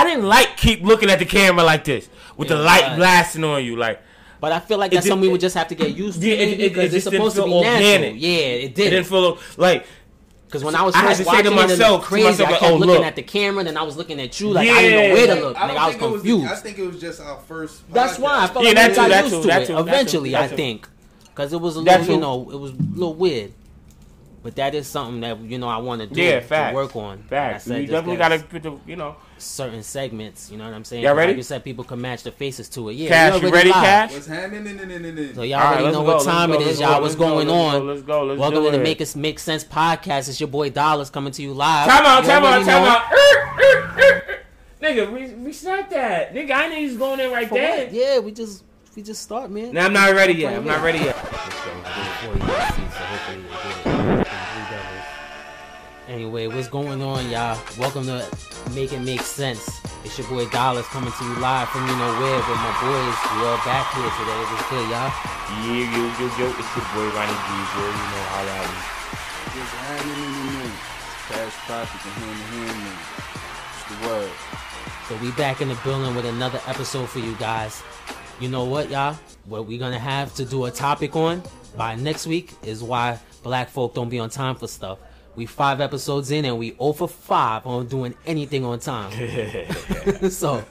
I didn't like keep looking at the camera like this with the light right. blasting on you. Like But I feel like that's did- something we would just have to get used to. Yeah, it- it- because it it's just didn't supposed to be feel natural. Yeah, it it did. didn't feel like Because when I was I had to say to watching it, it myself- was to crazy. myself, I like, kept oh, looking look. at the camera, then I was looking at you. Like I didn't know where to look. I Like I was think it was. confused. I think it was just our first. That's why I podcast. felt Yeah, like that we got used too, to it. too, Eventually, I think, because it was a little, you know, it was a little weird. But that is something that you know I want to do yeah, to work on. Like I Facts. said, you definitely gotta put the you know. Certain segments. You know what I'm saying? Y'all ready? Like you said, people can match the faces to it. Yeah, Cash, you ready, live. Cash? What's happening? So y'all All right, already know go, what let's time go, it let's go, y'all. What's go, going let's go, on? let's go, let's Welcome do to the. Make Us Make Sense podcast. It's your boy Dollars coming to you live. Time out, time out, time out. Er, er, er. Nigga, we we start that. Nigga, I knew he was going in right For there. what? Yeah, we just we just start, man. Nah, I'm not ready yet. I'm not ready yet. Anyway, what's going on, y'all? Welcome to Make It Make Sense. It's your boy Dollars coming to you live from you know where, but my boys, we all back here today. What's good, y'all? Yeah, yo, yo, yo, it's your boy Ronnie G. You know how that is. What's happening? Cash profit and hand to hand, man. It's the word. So we back in the building with another episode for you guys. You know what, y'all? What we gonna have to do a topic on by next week is why black folk don't be on time for stuff. We five episodes in and we 0 for 5 on doing anything on time. so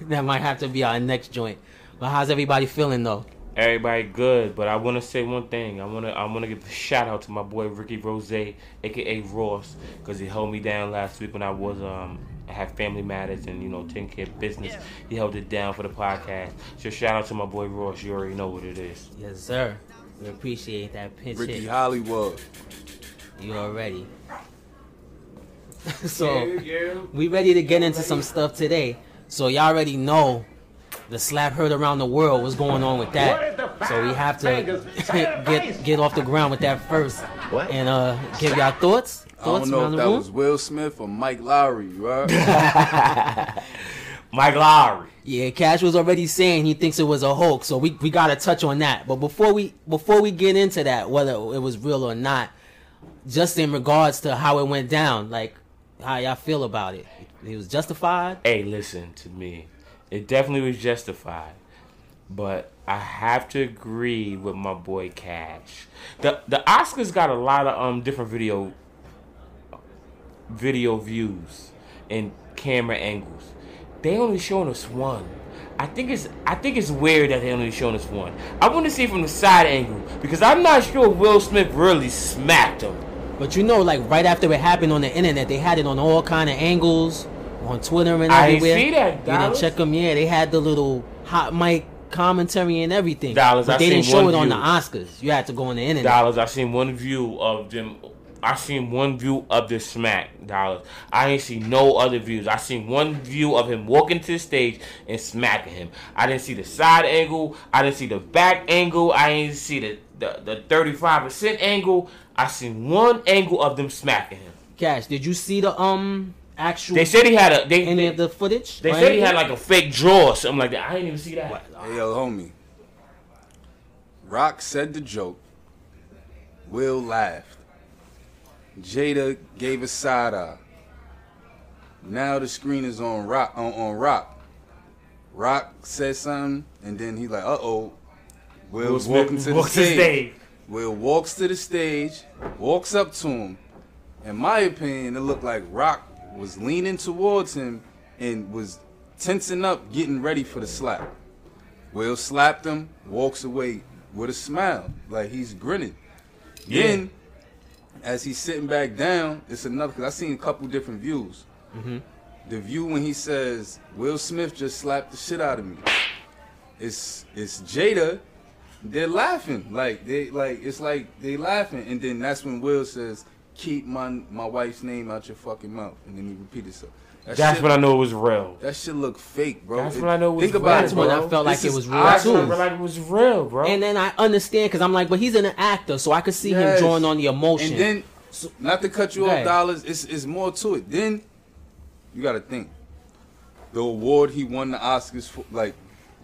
that might have to be our next joint. But how's everybody feeling though? Everybody good, but I want to say one thing. I want to I want to give a shout out to my boy Ricky Rose, aka Ross, because he held me down last week when I was um I had family matters and you know taking care of business. He held it down for the podcast. So shout out to my boy Ross. You already know what it is. Yes, sir. We appreciate that pinch Ricky hit. Hollywood. You already. so we ready to get into some stuff today. So y'all already know the slap heard around the world. What's going on with that? So we have to get get off the ground with that first. What? And uh give y'all thoughts. I don't know if that room. was Will Smith or Mike Lowrey, right? Mike Lowrey. Yeah, Cash was already saying he thinks it was a hoax, so we, we gotta touch on that. But before we before we get into that, whether it was real or not, just in regards to how it went down, like how y'all feel about it. It was justified. Hey, listen to me. It definitely was justified, but I have to agree with my boy Cash. the The Oscars got a lot of um different video video views and camera angles. They only showing us one. I think it's I think it's weird that they only showing us one. I want to see from the side angle because I'm not sure Will Smith really smacked him. But you know, like right after it happened on the internet, they had it on all kind of angles on Twitter and I didn't see that, You didn't check them, yeah. They had the little hot mic commentary and everything. Dallas, but I they didn't show it on the. Oscars. You had to go on the internet. dollars. I seen one view of them. I seen one view of the smack dollars. I ain't see no other views. I seen one view of him walking to the stage and smacking him. I didn't see the side angle. I didn't see the back angle. I didn't see the the, the 35% angle. I seen one angle of them smacking him. Cash, did you see the um actual They said he had a they any they, of the footage? they or said he had like a fake jaw or something like that. I didn't even see that. Hey, yo, homie. Rock said the joke. Will laughed. Jada gave a side eye. Now the screen is on Rock. On, on Rock. Rock says something, and then he like, uh oh. Will walking to the walks to the stage. stage. Will walks to the stage, walks up to him. In my opinion, it looked like Rock was leaning towards him and was tensing up, getting ready for the slap. Will slapped him, walks away with a smile, like he's grinning. Yeah. Then, as he's sitting back down, it's another. Cause I seen a couple different views. Mm-hmm. The view when he says Will Smith just slapped the shit out of me. It's it's Jada. They're laughing like they like it's like they laughing, and then that's when Will says, "Keep my my wife's name out your fucking mouth," and then he repeated so. That That's shit, when I know it was real. that shit look fake, bro. That's It- when I know it was Think real, about That's it, when. I felt like This it is was real, That's too. when I feel like it was real, bro. And then I understand because I'm like, but he's an actor, so I could see Yes. him drawing on the emotion. And then, so, not to cut you Go off, dollars. It's it's more to it. Then you got to think the award he won the Oscars for, like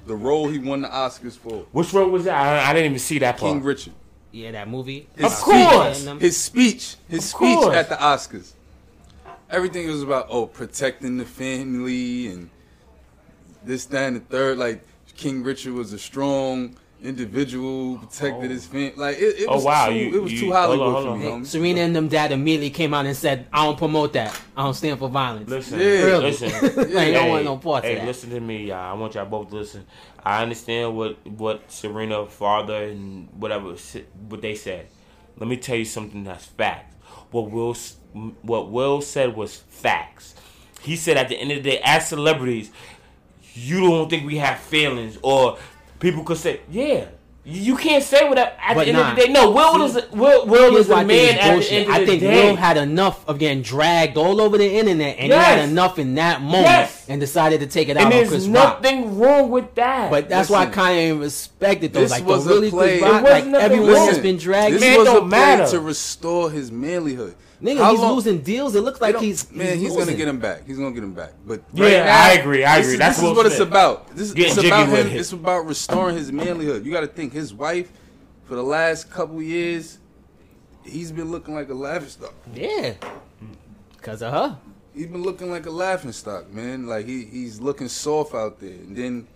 the role he won the Oscars for, Which road was that? I, I didn't even see that part. King Richard. yeah, that movie. His Of course. speech, his speech, his Of speech course. at the Oscars. Everything was about oh protecting the family and this, that, and the third. Like King Richard was a strong individual, protected his oh. family. Like it, it Oh, was wow, too, you- it was you- too hold on, Hollywood hold for me. Hey. Serena and them dad immediately came out and said, "I don't promote that. I don't stand for violence." Listen, Yeah. Early. listen. Like, don't want no parts hey, of that. listen to me, y'all. I want y'all both to listen. I understand what what Serena father and whatever what they said. Let me tell you something that's fact. What Will s- what Will said was facts. He said at the end of the day, as celebrities, you don't think we have feelings, or people could say, yeah. You can't say whatever at But the end nah. of the day. No, Will is a, Will, Will is why a I think man it's at the end of I the think day. Will had enough of getting dragged all over the internet, and Yes. he had enough in that moment, Yes. and decided to take it out and on there's Chris Rock. There's nothing wrong with that. But that's why Listen. Kanye respected those. This Like, was the a really play. Chris Rock, like nothing everyone wrong. that's been dragged. This Man, was a don't play matter. to restore his manlyhood. Nigga, How he's long- losing deals. It looks like They he's man. He's, gonna get him back. He's gonna get him back. But Yeah, right now, I agree, I agree. Is, That's this is what it's about. This is Getting it's about with him. it. It's about restoring his manlyhood. You got to think his wife for the last couple years, he's been looking like a laughing stock. Yeah, because of her. He's been looking like a laughing stock, man. Like he he's looking soft out there, and then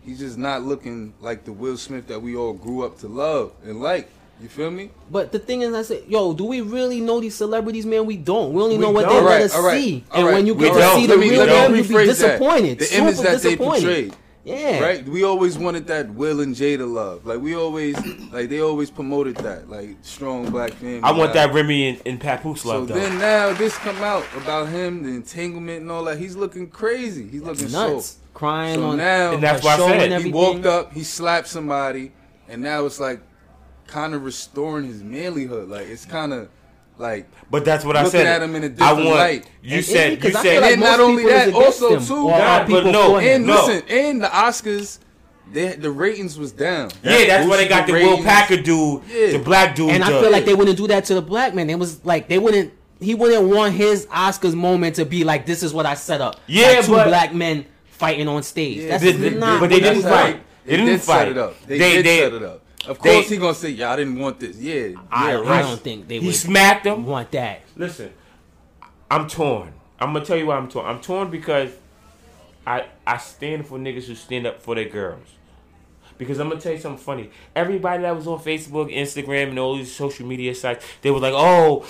he's just not looking like the Will Smith that we all grew up to love and like. You feel me? But the thing is, I said, yo, do we really know these celebrities, man? We don't. We only We know what don't. they All let us all right, see. all And when you We get to don't. see the Let me- real them, you be rephrase that. disappointed. The Super image that they disappointed. portrayed. Yeah. Right? We always wanted that Will and Jada love. Like we always like they always promoted that. Like strong black family. I want that Remy and, and Papoose So love though. So then now this come out about him, the entanglement and all that. He's looking crazy. He's looking Nuts. so. Crying So on now And that's why I said he he walked up, he slapped somebody, and now it's like kind of restoring his manlyhood. Like it's kind of like but that's what I looking said. at him in a different want light. you And said because you I said like And not only that, also him, too- or Nah, but people no, and No. listen, and the Oscars, they the ratings was down. yeah, that's why they got the Will. Packer dude, Yeah. the black dude. And I the- feel like they wouldn't do that to the black man. It was like they wouldn't. He wouldn't want his Oscars moment to be like, "This is what I set up." Yeah, like two but- black men fighting on stage. Yeah, That's They- they- not. but they didn't fight. about. They They, didn't did fight. set it up. They, They- did they- set it up. Of they- course, he gonna say, "Yeah, I didn't want this." Yeah, I, yeah, I don't think they he would smacked him. want that. Listen, I'm torn. I'm gonna tell you why I'm torn. I'm torn because I I stand for niggas who stand up for their girls. Because I'm gonna tell you something funny. Everybody that was on Facebook, Instagram, and all these social media sites, they were like, "Oh,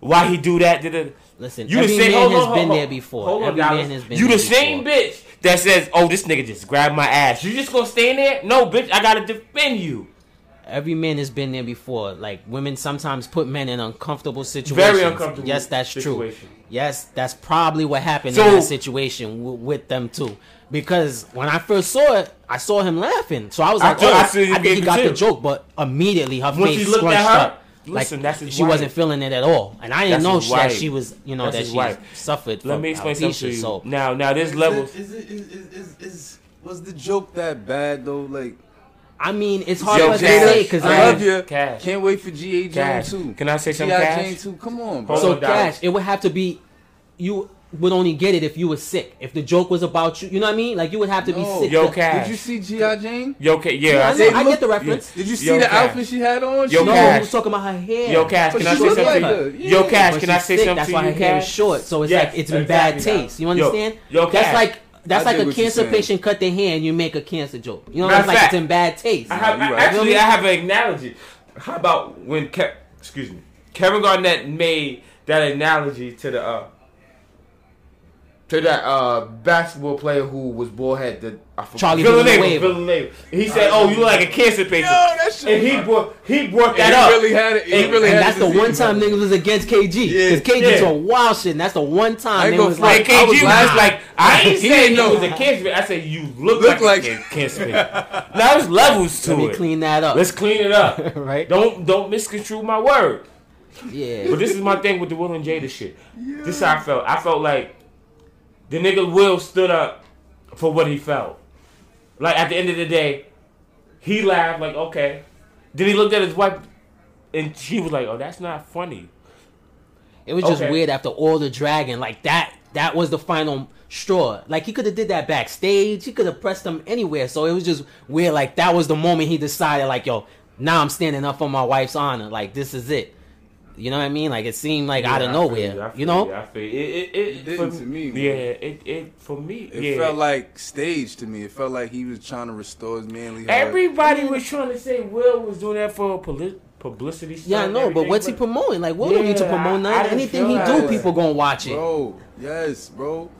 why he do that?" Did da, da." Listen, You every the same, man hold has on, been hold there before. Hold on, every Dallas. man has been You there the same before. bitch that says, "Oh, this nigga just grabbed my ass." You just gonna stand there? No, bitch. I gotta defend you. Every man has been there before. Like women sometimes put men in uncomfortable situations. Very uncomfortable Yes, that's situation. true. Yes, that's probably what happened So- in that situation w- with them too. Because when I first saw it, I saw him laughing. So I was like, thought- "Oh, I I, see you think he got it the joke." But immediately her Once he face looked at scrunched her, up. listen, like that's his she wife. wasn't feeling it at all, and I didn't That's know she, that she was, you know, That's that she wife. suffered. Let from me explain something to alopecia, you. So Now, now there's Is, it, is, it, is, is, is, is was the joke that bad though? Like, I mean, it's hard Yo, for us to Jada, say because I love you. Cash. Can't wait for G.I. Jane Cash. too. Can I say something, G.I. Cash? Jane too. Come on, bro. So on, cash, it would have to be you would only get it if you were sick. If the joke was about you, you know what I mean? Like you would have to be No. sick. Yo, Cash. Did you see G.I. Jane? Yo, okay, yeah, Yeah, I I, said, know, I get the reference. Did you see Yo, the Cash. outfit she had on? Yo, She No, Cash. was talking about her hair. Yo, Cash, But can I she say something like to you? Yo. Cash, But can I she's say thick, something That's to why you, her hair is short. So it's Yes, like it's in exactly, bad taste. You understand? yo, that's Cash. like that's I like a cancer patient cut their hand, you make a cancer joke. You know, Matter it's like fact, it's in bad taste. I have, you I- right. actually, I have an analogy. How about when Ke- excuse me, Kevin Garnett made that analogy to the uh, to that uh, basketball player who was bullhead, the I forgot- Charlie Villanova. Villanueva. He said, "Oh, you look like a cancer patient." Yo, that shit and he was- brought he brought that he up. really had it. He And- really and had that's the one time niggas was against KG. Yeah, Because KG yeah. some wild shit. And that's the one time ain't they was like, Like I KG was was like, I ain't saying didn't you know. was a cancer patient. I said you look, Look like, like- a cancer patient. now there's levels to it. let me it. clean that up. Let's clean it up. right? Don't don't misconstrue my word. Yeah. But this is my thing with the Will and Jada shit. This is how I felt. I felt like the nigga Will stood up for what he felt. Like at the end of the day, he laughed like okay. Then he looked at his wife, and she was like, "Oh, that's not funny." It was just Okay. weird after all the dragging. Like that, that was the final straw. Like he could have did that backstage. He could have pressed him anywhere. So it was just weird. Like that was the moment he decided, like, yo, now I'm standing up for my wife's honor. Like this is it. You know what I mean? Like it seemed like Yeah, out of I nowhere. I feel You know? I feel it. It, it, It didn't for, to me, man. Yeah, it, it for me. It yeah. felt like staged to me. It felt like he was trying to restore his manly heart. Everybody was trying to say Will was doing that for poli- publicity. stunt Yeah, I know, but what's he promoting? Like, Will don't need to Yeah, promote I- I nothing. Anything he do, way. people gonna watch it. Bro, yes, bro.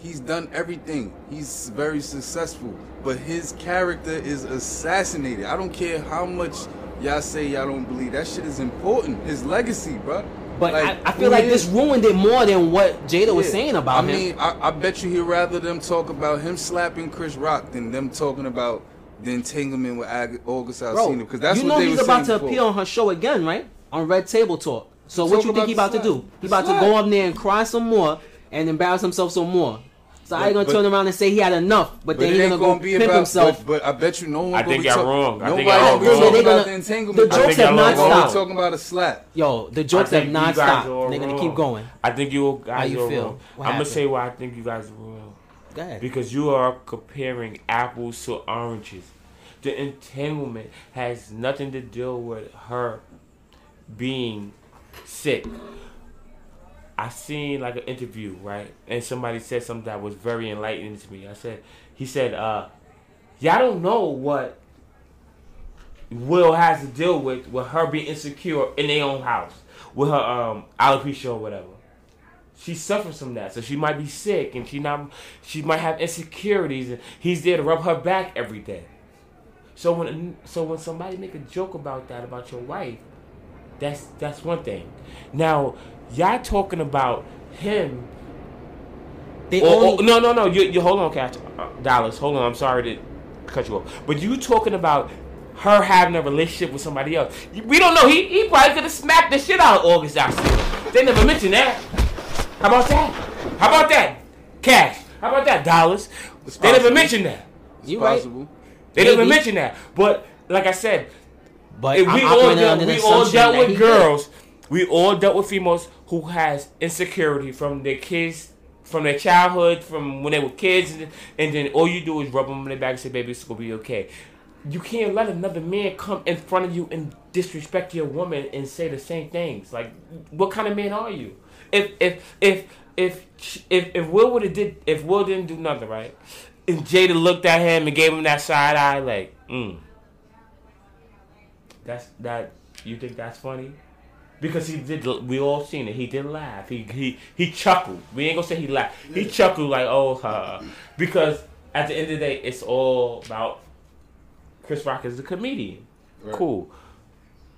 He's done everything. He's very successful. But his character is assassinated. I don't care how much y'all say y'all don't believe. That shit is important. His legacy, bro. But Like, I, I feel like he this ruined it more than what Jada was saying about I him. mean, I, I bet you he'd rather them talk about him slapping Chris Rock than them talking about the entanglement with Ag- August Alsina. Because that's what you what know they he's about to before. appear on her show again, right? On Red Table Talk. So Talk what you think he about to do? He about Slap. to go up there and cry some more and embarrass himself some more. So I ain't gonna But- turn around and say he had enough, but, But then it he's gonna go gonna be pimp about. himself. But, but I bet you no one. I think be y'all wrong. I think Nobody y'all wrong. talking They're gonna- the the entanglement. jokes have not wrong. stopped. Talking about a slap. Yo, the jokes have not stopped. are They're gonna keep going. I think you guys How you are feel? wrong. What I'm gonna say why I think you guys are wrong. Go ahead. Because you are comparing apples to oranges. The entanglement has nothing to do with her being sick. I seen like an interview, right? And somebody said something that was very enlightening to me. I said, he said, uh, y'all don't know what Will has to deal with with her being insecure in their own house with her um alopecia or whatever. She suffers from that, so she might be sick and she not she might have insecurities and he's there to rub her back every day. So when so when somebody make a joke about that about your wife, that's that's one thing. Now y'all talking about him. They or- only or- no no no you, you hold on, Cash uh, Dallas. Hold on, I'm sorry to cut you off, but you talking about her having a relationship with somebody else. We don't know. He he probably could have smacked the shit out of August Alsina. They never mentioned that. How about that? How about that? Cash. How about that? Dollars. It's They never mentioned that. It's You right. possible. They never mentioned that. But like I said, but if we all operating dealt, we all dealt with he girls. We all dealt with females who has insecurity from their kids, from their childhood, from when they were kids, and, and then all you do is rub them in their back and say, "Baby, it's gonna be okay." You can't let another man come in front of you and disrespect your woman and say the same things. Like, what kind of man are you? If if if if if, if Will would have did if Will didn't do nothing right, and Jada looked at him and gave him that side eye, like, mm, that's that. You think that's funny? Because he did. We all seen it. He did laugh. He he he chuckled. We ain't gonna say he laughed. He chuckled like oh ha. Because at the end of the day, it's all about Chris Rock is a comedian. Right. Cool.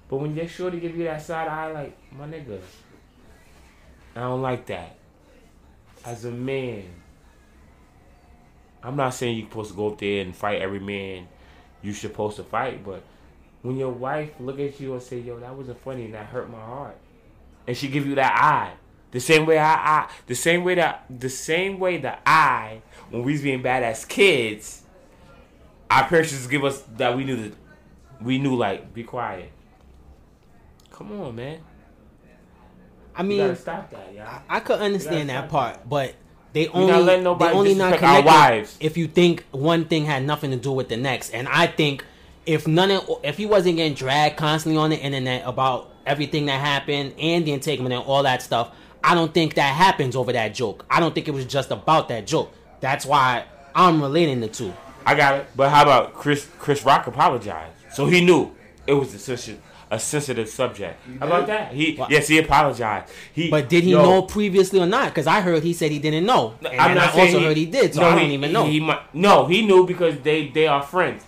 But when they're sure to give you that side eye, like my nigga, I don't like that. As a man, I'm not saying you're supposed to go up there and fight every man you supposed to fight, but when your wife look at you and say, "Yo, that wasn't funny," and that hurt my heart, and she give you that eye, the same way I, I the same way that the same way the eye when we was being bad as kids, our parents just give us that we knew that we knew like be quiet. Come on, man. I mean, stop that. I, I could understand that part, but they only they only not disrespect our wives. if you think one thing had nothing to do with the next. And I think if none of if he wasn't getting dragged constantly on the internet about everything that happened and the entanglement and all that stuff, I don't think that happens over that joke. I don't think it was just about that joke. That's why I'm relating the two. I got it. But how about Chris? Chris Rock apologized, so he knew it was a sensitive, a sensitive subject. How about that? He What? yes, he apologized. He But did he yo, know previously or not? Because I heard he said he didn't know, and I'm not I saying also he, heard he did. So no, I don't he- even know. He, might, no, he knew because they they are friends.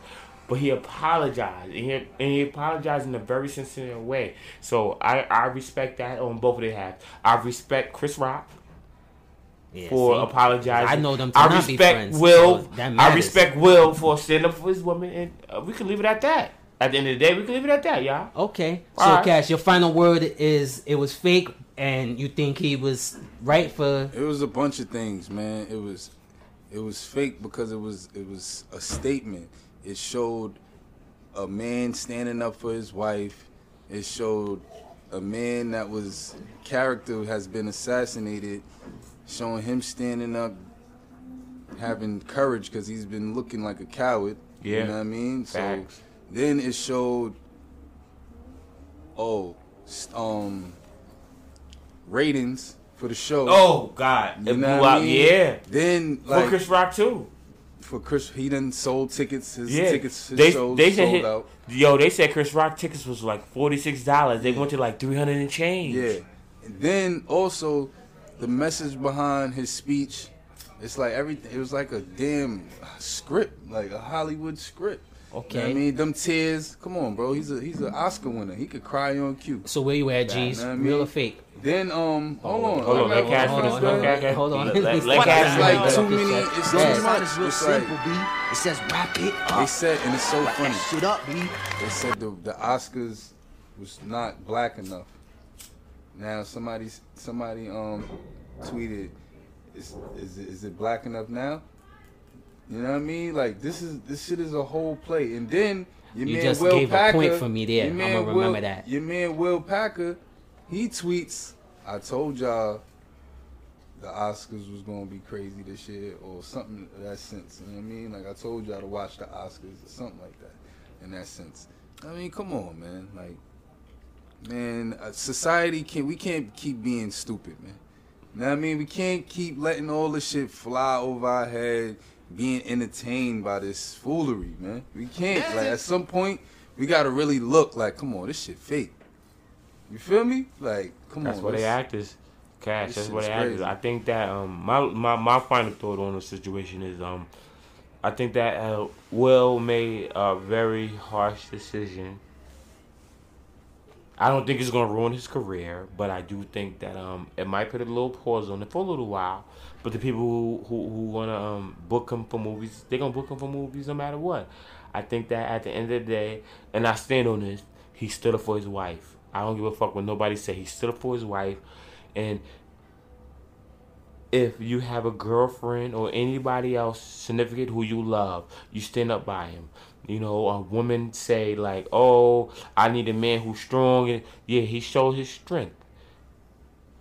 But he apologized, and he, and he apologized in a very sincere way. So I, I respect that on both of their halves. I respect Chris Rock Yeah, for see? apologizing. I know them to I not be respect friends, Will. so that I respect Will for standing up for his woman, and uh, we can leave it at that. At the end of the day, we can leave it at that, y'all. Okay. So, All right. Cash, your final word is it was fake, and you think he was right for. It was a bunch of things, man. It was it was fake because it was it was a statement. It showed a man standing up for his wife. It showed a man that was character has been assassinated, showing him standing up, having courage because he's been looking like a coward. Yeah. You know what I mean? Facts. So then it showed oh, um ratings for the show. Oh God, You it blew I mean? Yeah, Then for like Chris Rock too. For Chris, he done sold tickets. His Yeah, tickets, his they shows they said sold hit, out. yo they said Chris Rock tickets was like forty six dollars. They went to like three hundred and change. Yeah, and then also the message behind his speech. It's like everything. It was like a damn script, like a Hollywood script. You know what Okay. I mean, them tears. Come on, bro. He's a he's an Oscar winner. He could cry on cue. So where you at, G's? know what I Real mean? or fake? Then um, hold on, Hold on, I let got- Cash hold finish. on, Let hold on, Cash- hold on. let- let- It's let like- Cash It's like finish. too It's many. like- It's Yeah. too much. It's real It's like simple, B. It says wrap it up. they up. said, and it's so Wrap funny. that shit up, B. They said the the Oscars was not black enough. Now somebody somebody um tweeted, is is it, is it black enough now? You know what I mean? Like this is this shit is a whole play, and then your You man just Will gave a point for me there. I'ma remember Will- that. Your man Will Packer, he tweets, "I told y'all." The Oscars was gonna be crazy this year, or something of that sense. You know what I mean? Like I told y'all to watch the Oscars, or something like that. In that sense, I mean, come on, man. Like, man, uh, society can we can't keep being stupid, man. You know what I mean? We can't keep letting all this shit fly over our head, being entertained by this foolery, man. We can't. Like at some point, we gotta really look like, come on, this shit fake. You feel me? Like, come That's on. That's what they let's- actors. Cash. This That's what they actors. crazy. I think that um my my my final thought on the situation is um I think that uh, Will made a very harsh decision. I don't think it's gonna ruin his career, but I do think that um it might put a little pause on it for a little while. But the people who who, who wanna um book him for movies, they gonna book him for movies no matter what. I think that at the end of the day, and I stand on this, he stood up for his wife. I don't give a fuck what nobody say. He stood up for his wife, and if you have a girlfriend or anybody else significant who you love, you stand up by him. You know, a woman say like, "Oh, I need a man who's strong," and yeah, he showed his strength.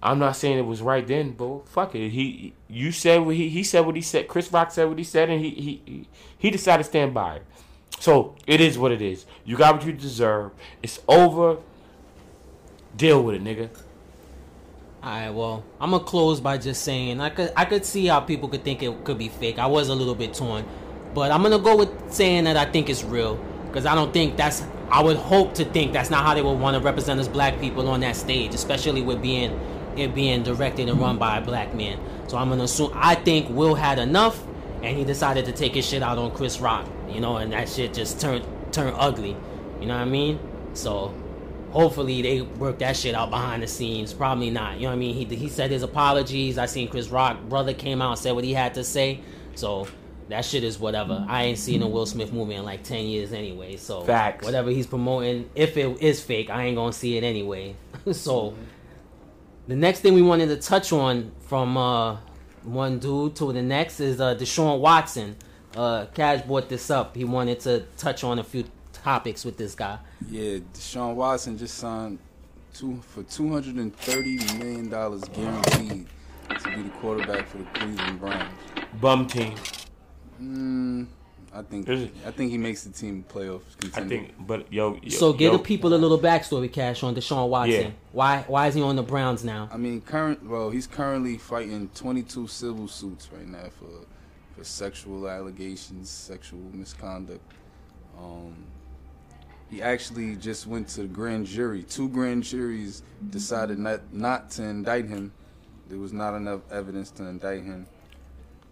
I'm not saying it was right then, but fuck it. He, you said what he, he said what he said. Chris Rock said what he said, and he, he, he decided to stand by it. So it is what it is. You got what you deserve. It's over. Deal with it, nigga. Alright, well, I'm gonna close by just saying I could I could see how people could think it could be fake. I was a little bit torn, but I'm gonna go with saying that I think it's real because I don't think that's. I would hope to think that's not how they would want to represent us black people on that stage, especially with being it being directed and run by a black man. So I'm gonna assume I think Will had enough, and he decided to take his shit out on Chris Rock. You know, and that shit just turned turned ugly. You know what I mean? So hopefully they work that shit out behind the scenes. Probably not. You know what I mean? He he said his apologies. I seen Chris Rock brother came out and said what he had to say. So that shit is whatever. I ain't seen a Will Smith movie in like ten years anyway. So Facts. whatever he's promoting, if it is fake, I ain't gonna see it anyway. so the next thing we wanted to touch on from uh, one dude to the next is uh, Deshaun Watson. Uh, Cash brought this up. He wanted to touch on a few topics with this guy. Yeah, Deshaun Watson just signed two for two hundred and thirty million dollars guaranteed to be the quarterback for the Cleveland Browns. Bum team. Mm, I think I think he makes the team playoffs. I think, but yo, yo So give yo, the people a little backstory, Cash, on Deshaun Watson. Yeah. Why why is he on the Browns now? I mean, current. Well, he's currently fighting 22 civil suits right now for for sexual allegations, sexual misconduct. Um, he actually just went to the grand jury. Two grand juries decided not not to indict him. There was not enough evidence to indict him.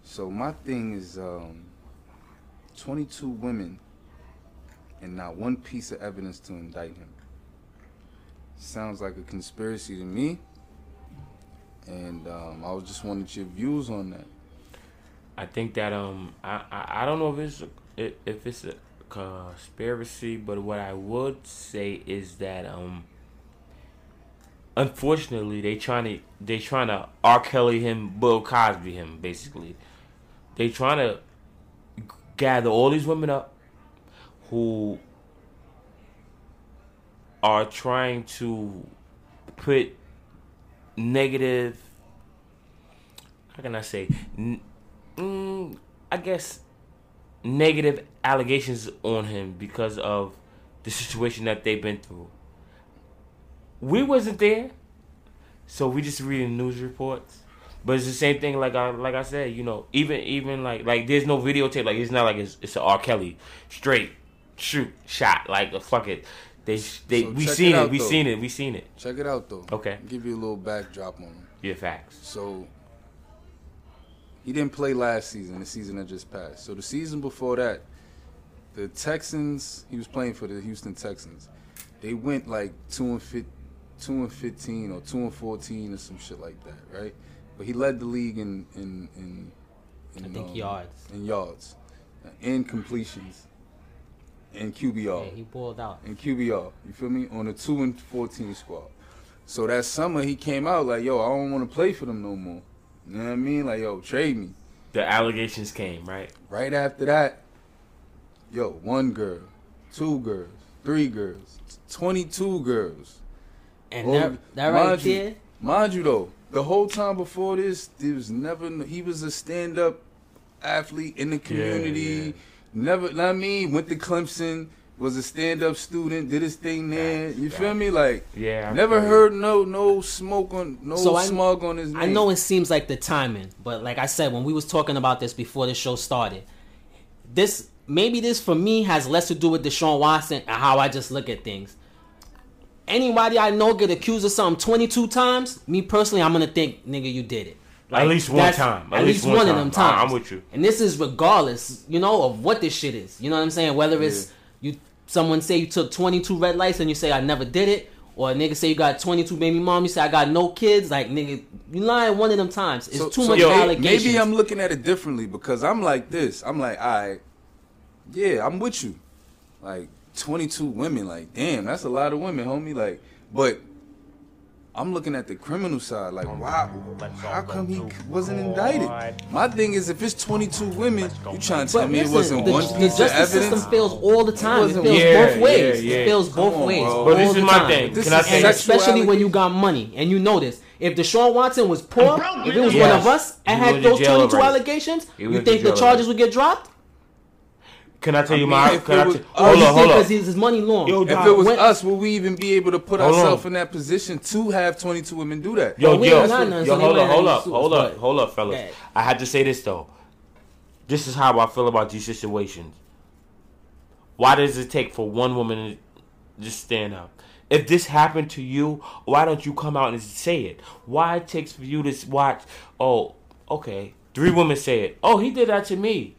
So my thing is, um, 22 women and not one piece of evidence to indict him. Sounds like a conspiracy to me. And um, I was just wanted your views on that. I think that um, I, I I don't know if it's a, if it's a conspiracy, but what I would say is that um, unfortunately they trying to they trying to R. Kelly him, Bill Cosby him, basically. They trying to gather all these women up who are trying to put negative how can I say mm, I guess negative allegations on him because of the situation that they've been through. We wasn't there. So we just reading news reports. But it's the same thing. Like I like I said, you know, even even like like there's no videotape. Like it's not like it's it's a R. Kelly straight shoot shot. Like a fuck it. They they So we seen it it. we though. seen it. We seen it. Check it out though. Okay. I'll give you a little backdrop on him. Yeah, facts. So he didn't play last season, the season that just passed. So the season before that, the Texans, he was playing for the Houston Texans. They went like two and fit, two and fifteen or two and fourteen or some shit like that, right? But he led the league in in in, in I think um, yards. in yards, in completions, in QBR Yeah, he balled out. in QBR. You feel me? On a two and fourteen squad. So that summer he came out like, yo, I don't want to play for them no more. You know what I mean? Like, yo, trade me. The allegations came right. Right after that, yo, one girl, two girls, three girls, twenty-two girls. And Oh, that, that right mind you- there, Mind you though, the whole time before this, there was never he was a stand-up athlete in the community. yeah. Never, know what I mean, went to Clemson, was a stand-up student, did his thing there. Facts, You feel me? Like, Yeah. I never feel heard no no smoke on no So I- smug on his name. I know it seems like the timing, but like I said, when we was talking about this before the show started, this maybe this for me has less to do with Deshaun Watson and how I just look at things. Anybody I know get accused of something 22 times, me personally, I'm gonna think, nigga, you did it. At least one time. At, least, one, of them I- times. I'm with you. And this is regardless, you know, of what this shit is. You know what I'm saying? Whether it's you, someone say you took 22 red lights and you say I never did it, or a nigga say you got 22 baby mom, you say I got no kids. Like nigga, you lying one of them times. It's So- too so much yo, allegations. Maybe I'm looking at it differently because I'm like this. I'm like, all right, yeah, I'm with you. Like 22 women, like, damn, that's a lot of women, homie. Like, but I'm looking at the criminal side. Like, wow, how come he wasn't indicted? My thing is, if it's 22 women, you trying to tell But me listen, it wasn't the, one the piece of evidence? The justice system fails all the time. It wasn't- fails Yeah, both ways. yeah, yeah. It fails both on, ways. bro. But this is my time. thing. This Can I say And this? sexual especially when you got money, and you know this. If Deshaun Watson was poor, if it was Yes. one of us and had those 22 already. allegations, you think the charges already. would get dropped? Can I tell you mean, my? if Can I was- t- Or oh, hold on, hold on. because his money long? Yo, If it was when- us, would we even be able to put ourselves in that position to have 22 women do that? Yo, Well, we yo, ain't got none, yo, so they hold might up, hold up, hold up, hold up, fellas. Yeah. I had to say this though. This is how I feel about these situations. Why does it take for one woman to just stand up? If this happened to you, why don't you come out and say it? Why it takes for you to watch? Oh, okay, three women say it. Oh, he did that to me.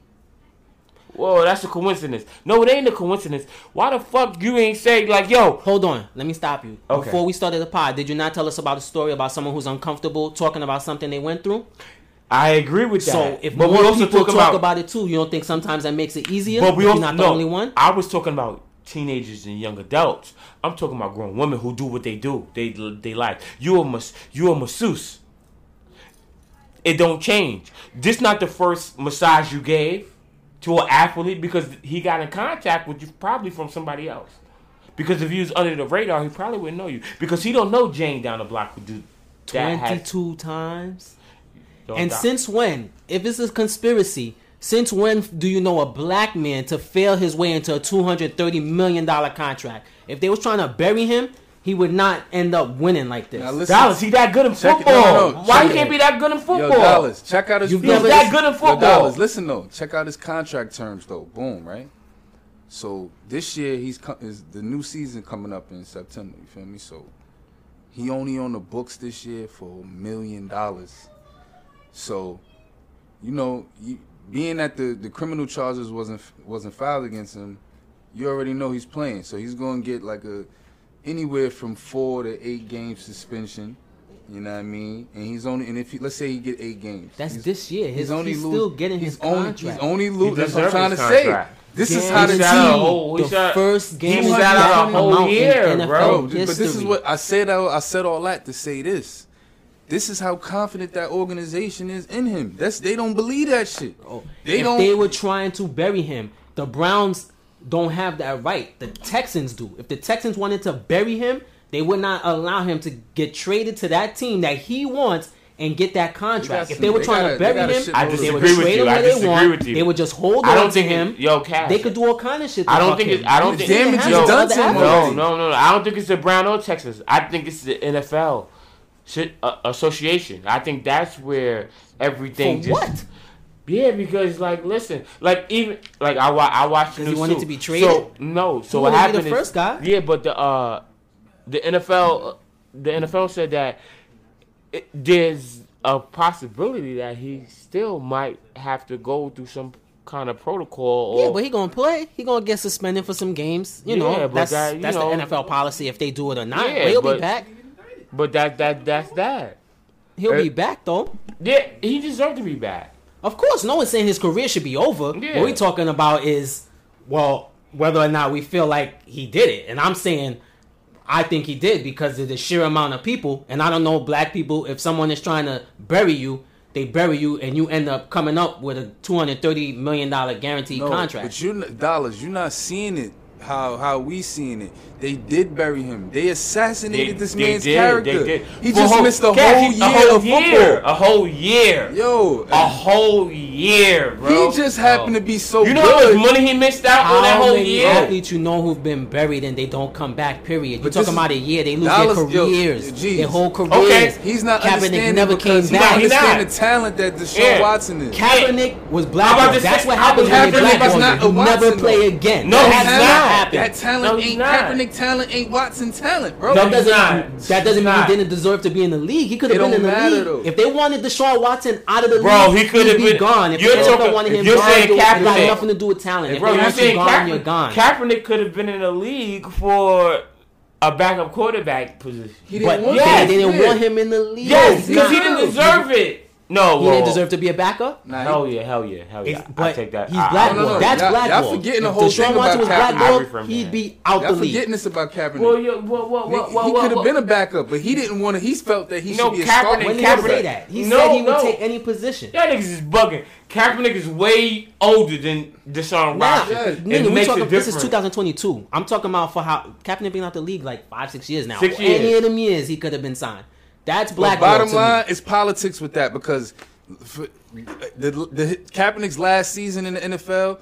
Whoa, that's a coincidence. No, it ain't a coincidence. Why the fuck you ain't say like, yo? Hold on, let me stop you. Okay. Before we started the pod, did you not tell us about a story about someone who's uncomfortable talking about something they went through? I agree with that. So if but more we also people talking talk about, about, it too, you don't think sometimes that makes it easier? But we also you're not the no, only one. I was talking about teenagers and young adults. I'm talking about grown women who do what they do. They they like you a mas, you a masseuse. It don't change. This not the first massage you gave to an athlete because he got in contact with you probably from somebody else. Because if he was under the radar, he probably wouldn't know you because he don't know Jane down the block who do has- 22 times. And die. since when, if it's a conspiracy, since when do you know a black man to fail his way into a $230 million contract? If they was trying to bury him, he would not end up winning like this. Now listen, Dallas, he that good in Check football. no, no, no, Why he can't be that good in Yo, football? Dallas, check out his. He's that good in Yo, football. Dallas, listen though, check out his contract terms though. Boom, right? So this year he's is the new season coming up in September. You feel me? So he only on the books this year for a million dollars. So, you know, you, being that the, the criminal charges wasn't wasn't filed against him, you already know he's playing. So he's going to get like a anywhere from four to eight game suspension. You know what I mean? And he's only and if he, let's say he get eight games, That's he's- this year. His, he's, only lo- still getting he's his only, contract. He's only losing. That's what I'm trying to his say. contract. This is how the he shot team. Oh, whole- the shot- first game he of shot out a whole amount in year, NFL bro. But this is what I said. I, I said all that to say this. This is how confident that organization is in him. That's they don't believe that shit. Oh, They if don't. they were trying to bury him, the Browns don't have that right. The Texans do. If the Texans wanted to bury him, they would not allow him to get traded to that team that he wants and get that contract. They If they were some- trying they to gotta- bury him, I load of- they would with trade you. him I where they disagree want. with you. They would just hold I on don't to think him. yo, Cash. They could do all kind of shit. To I don't think him. it's. I don't The think. damage is done to him. No, no, no, no. I don't think it's the Brown or Texas. I think it's the NFL si- uh, association. I think that's where everything For just. what? Yeah, because like, listen, like even like I wa- I watched the Because he news wanted too. to be traded? So no, so He what to be happened the is first guy? yeah, but the uh the NFL the NFL said that it, there's a possibility that he still might have to go through some kind of protocol. Or, Yeah, but he gonna play. He gonna get suspended for some games. You Yeah, know, but that's that- you that's know- the NFL policy if they do it or not. Yeah, but he'll but- be back. but that that that's that. He'll Uh, be back though. Yeah, he deserved to be back. Of course, no one's saying his career should be over. Yeah. What we're talking about is, well, whether or not we feel like he did it. And I'm saying, I think he did because of the sheer amount of people. And I don't know black people. If someone is trying to bury you, they bury you, and you end up coming up with a 230 million dollar guaranteed No, contract. But you dollars, you're not seeing it how how we seeing it. They did bury him. They assassinated They, this they man's did, character. They did. He For just whole- missed a Cash, whole year a whole of year, football. a whole year, Yo, a whole year, bro. he just happened to be so You know how much money he missed out on that How whole many year? athletes you know who've been buried and they don't come back? Period. You But talking about a year? They lose Dallas- their yo, careers, geez. their whole careers. Okay. He's not Kaepernick understanding never because came he back. don't understand the talent that Deshaun Yeah. Watson is. Kaepernick was I'm about blackballed. to That's say, what happens when Kaepernick is blackball not you. a You never play again. No, he's not. Not happened. That talent No, ain't not. Kaepernick talent ain't Watson talent, bro. that he's doesn't not. that doesn't mean he didn't deserve to be in the league. He could have been in the matter, league though. if they wanted Deshaun Watson out of the Bro, league. he could have be been- gone. If you're the NFL talking- wanted him you're gone, saying it got nothing to do with talent. If Bro, you want you saying gone, Kaepernick, you're gone. Kaepernick could have been in the league for a backup quarterback position. He but didn't want Yes, they didn't want him in the league. Yes, because he didn't deserve it. No, He didn't deserve to be a backup. Nah, he- Hell yeah, hell yeah, hell yeah. It's- I but take that. he's ah, black. I- blackballed. no, no, That's y'all- y'all blackball. forgetting the whole Deshaun thing Watson about was Kaepernick. I blackballed, agree from he'd be out Y'all the league. forgetting this about Kaepernick. Well, yeah, well, well, he well, well, he could have well, been a backup, but he didn't want to. He felt that he No, should be a Kaepernick- starter. When did he say Kaepernick- that? He No, said he would no. take any position. Y'all niggas is bugging. Kaepernick is way older than Deshaun Nah, Watson. yeah. Nigga, we talking. This is 2022. I'm talking about for how Kaepernick been out the league like five, six years now. Six For Any of them years, he could have been signed. That's But black. bottom line, it's politics with that because for, the, the Kaepernick's last season in the NFL,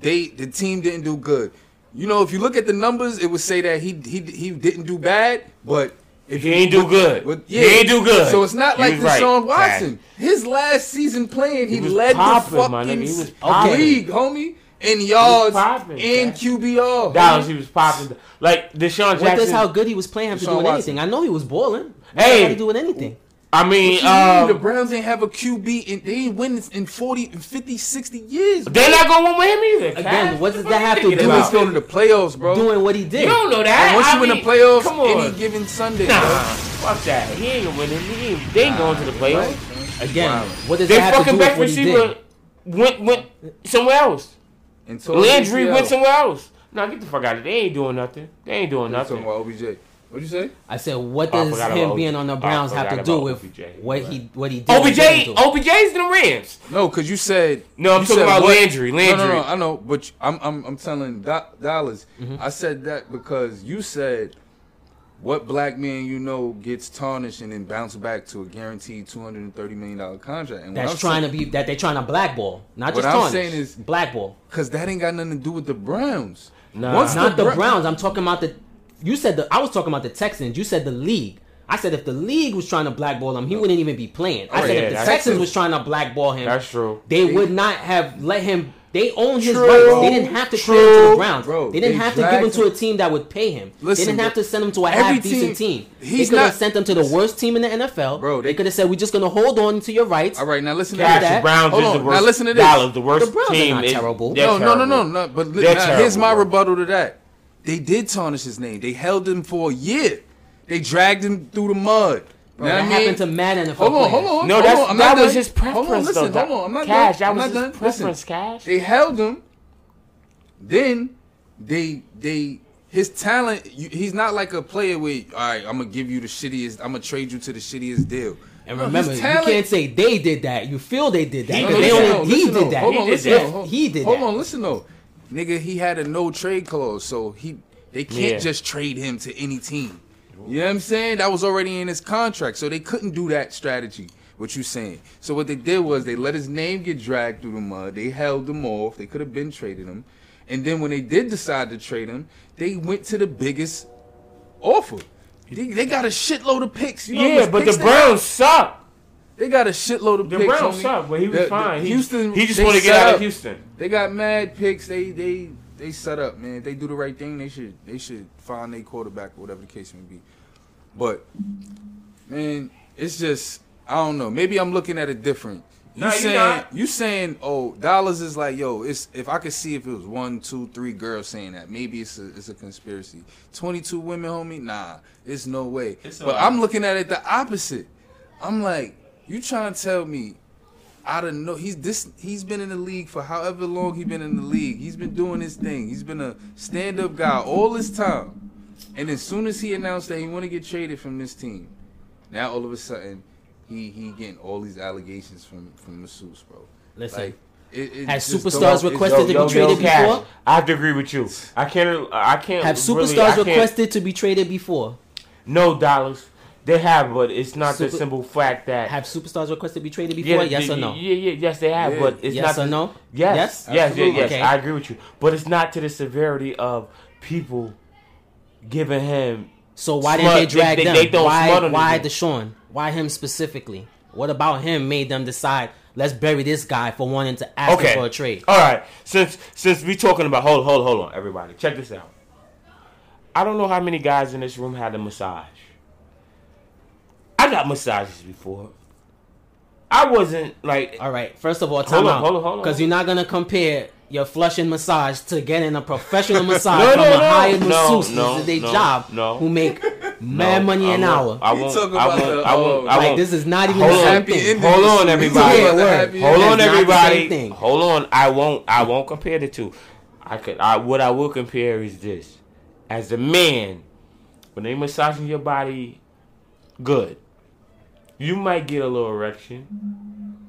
they the team didn't do good. You know, if you look at the numbers, it would say that he he he didn't do bad, but if He you- ain't do but- good. but He ain't do good. So it's not You like was right, Watson. His last season playing, he, He was led popping, the fucking. He was league, homie, in yards popping, and Pat. QBR. Dallas, he was popping. Like Deshaun what does Jackson. how good he was playing have to Deshaun do with Watson. anything? I know he was balling. Hey. Hey, doing anything. I mean, What you mean? the um, Browns ain't have a QB and they ain't win in 40, 50, 60 years. bro. they're not gonna win with him either. Again, Cash. what does that have to do They with was about? going to the playoffs, bro. Doing what he did. You don't know that. and once I you win the playoffs, come on. any given Sunday, Nah, bro. fuck that. He ain't gonna win it. He ain't, they ain't going to the playoffs. Again, Wow. what does Their that have to fucking do best with what he receiver did? went went somewhere else. And so Landry ACL. went somewhere else. Nah, get the fuck out of it. They ain't doing nothing. They ain't doing You talking nothing. about OBJ? What'd you say? I said, what Oh, does forgot him being on the Oh, Browns have to do with OBJ. what he what he did? OBJ, didn't do? OBJ's the Rams. No, because you said. No, I'm talking about what- Landry, No, no, no. I know, but you- I'm, I'm, I'm telling Do- dollars. Mm-hmm. I said that because you said, "What black man you know gets tarnished and then bounce back to a guaranteed 230 million dollar contract?" And That's trying to be that they're trying to blackball, not just What just I'm saying is- blackball. because that ain't got nothing to do with the Browns. Nah. Once Not the Bra- Browns. I'm talking about the. You said the. I was talking about the Texans. You said the league. I said if the league was trying to blackball him, he wouldn't even be playing. I Oh, said yeah, if the Texans true. was trying to blackball him, That's true. they would not have let him. They own his True. rights. They didn't have to trade him to the Browns. Bro, they didn't they have to give him to a team that would pay him. Listen, they didn't have to send him to a half decent team- team. he's they could have sent him to the worst team in the NFL. Bro, they, they- could have said we're just going to hold on to your rights. All right, now listen to Cash, this. the Browns Hold is on, the worst. Now listen to this. Dallas, the worst The Browns are not terrible. they're No, no, no, no, But li- They're now, here's my bro. rebuttal to that. They did tarnish his name. They held him for a year. They dragged him through the mud. Bro, that I mean? happened to mad NFL Hold on, players. hold on. No, hold that's on, that not was done. his preference Hold on, listen, though. hold on, I'm not Cash, done. that I'm was not his done. preference, Listen, Cash. They held him. Then they they his talent. You, he's not like a player where all right, I'm gonna give you the shittiest. I'm gonna trade you to the shittiest deal. And No, his remember, you can't say they did that. You feel they did that. He 'cause did they that. only, No, he listen, did though. that. Hold on, He did listen. that. though. Hold- He did Hold that. on, listen though. Nigga, he had a no trade clause, so he they can't Yeah. just trade him to any team. You know what I'm saying? That was already in his contract, so they couldn't do that strategy. What you saying? So what they did was they let his name get dragged through the mud. They held him off. They could have been traded him, and then when they did decide to trade him, they went to the biggest offer. They, they got a shitload of picks. You know Yeah, but the? Browns suck. They got a shitload of The picks. The Browns suck, but he was The- the fine. He, Houston, he just wanted to get out of Houston. They got mad picks. They they they set up, man. If they do the right thing, they should they should find their quarterback or whatever the case may be. But man, it's just I don't know. Maybe I'm looking at it different. You No, saying not. you saying oh dollars is like yo it's if I could see if it was one two three girls saying that maybe it's a it's a conspiracy. Twenty two women, homie, nah, it's no way. It's but alright. I'm looking at it the opposite. I'm like you trying to tell me I don't know. He's this. He's been in the league for however long he's been in the league. He's been doing his thing. He's been a stand-up guy all this time. And as soon as he announced that he want to get traded from this team, now all of a sudden he he getting all these allegations from from masseuse, bro. Listen, Like, it, it Has superstars don't- it- requested to be Yo, yo, traded Cash, before? I have to agree with you. I can't. I can't. have really- superstars I can't- requested to be traded before? No dollars. They have, but it's not the simple fact that. Have superstars requested to be traded before? yes the- or no? Yeah, yeah, yes, they have, Yeah. but it's Yes not or the- no? Yes, Yes? yes, yes, yes. Okay. I agree with you, but it's not to the severity of people giving him. So why didn't they drag they- them? they don't why why this Deshaun? Why him specifically? What about him made them decide let's bury this guy for wanting to ask Okay, for a trade? All right, since since we talking about hold hold hold on, everybody, check this out. I don't know how many guys in this room had a massage. I got massages before. I wasn't like All right. First of all, time on, out. hold on, hold on. Because you're not gonna compare your flushing massage to getting a professional massage No, from no, a no, hired no, masseuse. no, this is their no, job. no. Who make mad No, money I an won't- hour. I You won't. talking I about won't. the, I won't. Oh, I like won't. this is not even Hold the on. same Happy thing. ending. Hold on, Yeah, everybody. word. Happy Hold ending. on, It's not the everybody. same thing. Hold on. I won't. I won't compare the two. I could. I what I will compare is this: as a man, when they massaging your body, good. You might get a little erection.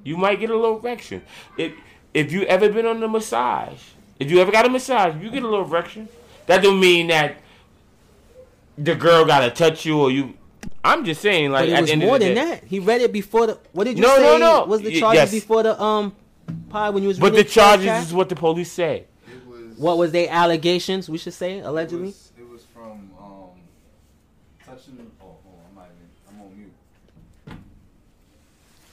You might get a little erection. If if you ever been on the massage, if you ever got a massage, you get a little erection. That don't mean that the girl gotta touch you or you. I'm just saying, like But it at was the end more of the than day. that. He read it before the. What did you No, say? no, no. Was the Y- charges yes. before the um pie when you was But the charges Chat? is what the police say. It was, What was they allegations? We should say It allegedly. was, it was from um, touching. Oh, hold on, I'm not even. I'm on mute.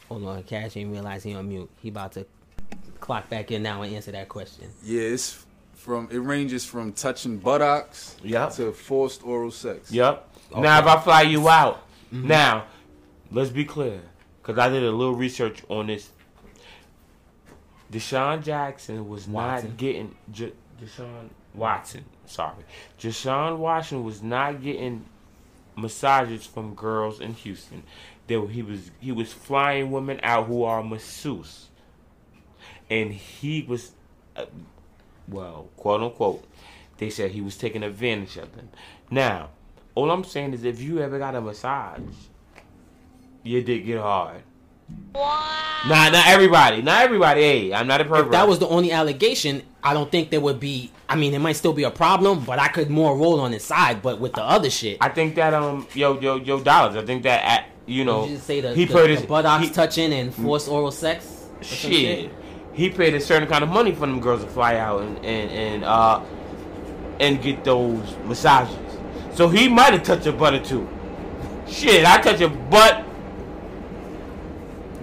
Hold on, Cash didn't realize he on mute. He about to clock back in now and answer that question. Yeah, it's from. It ranges from touching buttocks Yep. to forced oral sex. Yep. Okay. Now, if I fly you out, mm-hmm. now, let's be clear, because I did a little research on this. Deshaun Jackson was Watson. not getting J- Deshaun Watson. Sorry, Deshaun Watson was not getting massages from girls in Houston. There, he was he was flying women out who are masseuse, and he was, uh, well, quote unquote, they said he was taking advantage of them. Now, all I'm saying is, if you ever got a massage, your dick get hard. Nah, not everybody. Not everybody. Hey, I'm not a pervert. If that was the only allegation, I don't think there would be. I mean, it might still be a problem, but I could more roll on his side. But with the other shit, I think that um, yo, yo, yo, dollars. I think that at, you know, Did you just say the, he the, paid the his buttocks he- touching and forced oral sex? or some shit. He paid a certain kind of money for them girls to fly out and and and uh and get those massages. So he might have touched a butt or two. Shit, I touch a butt.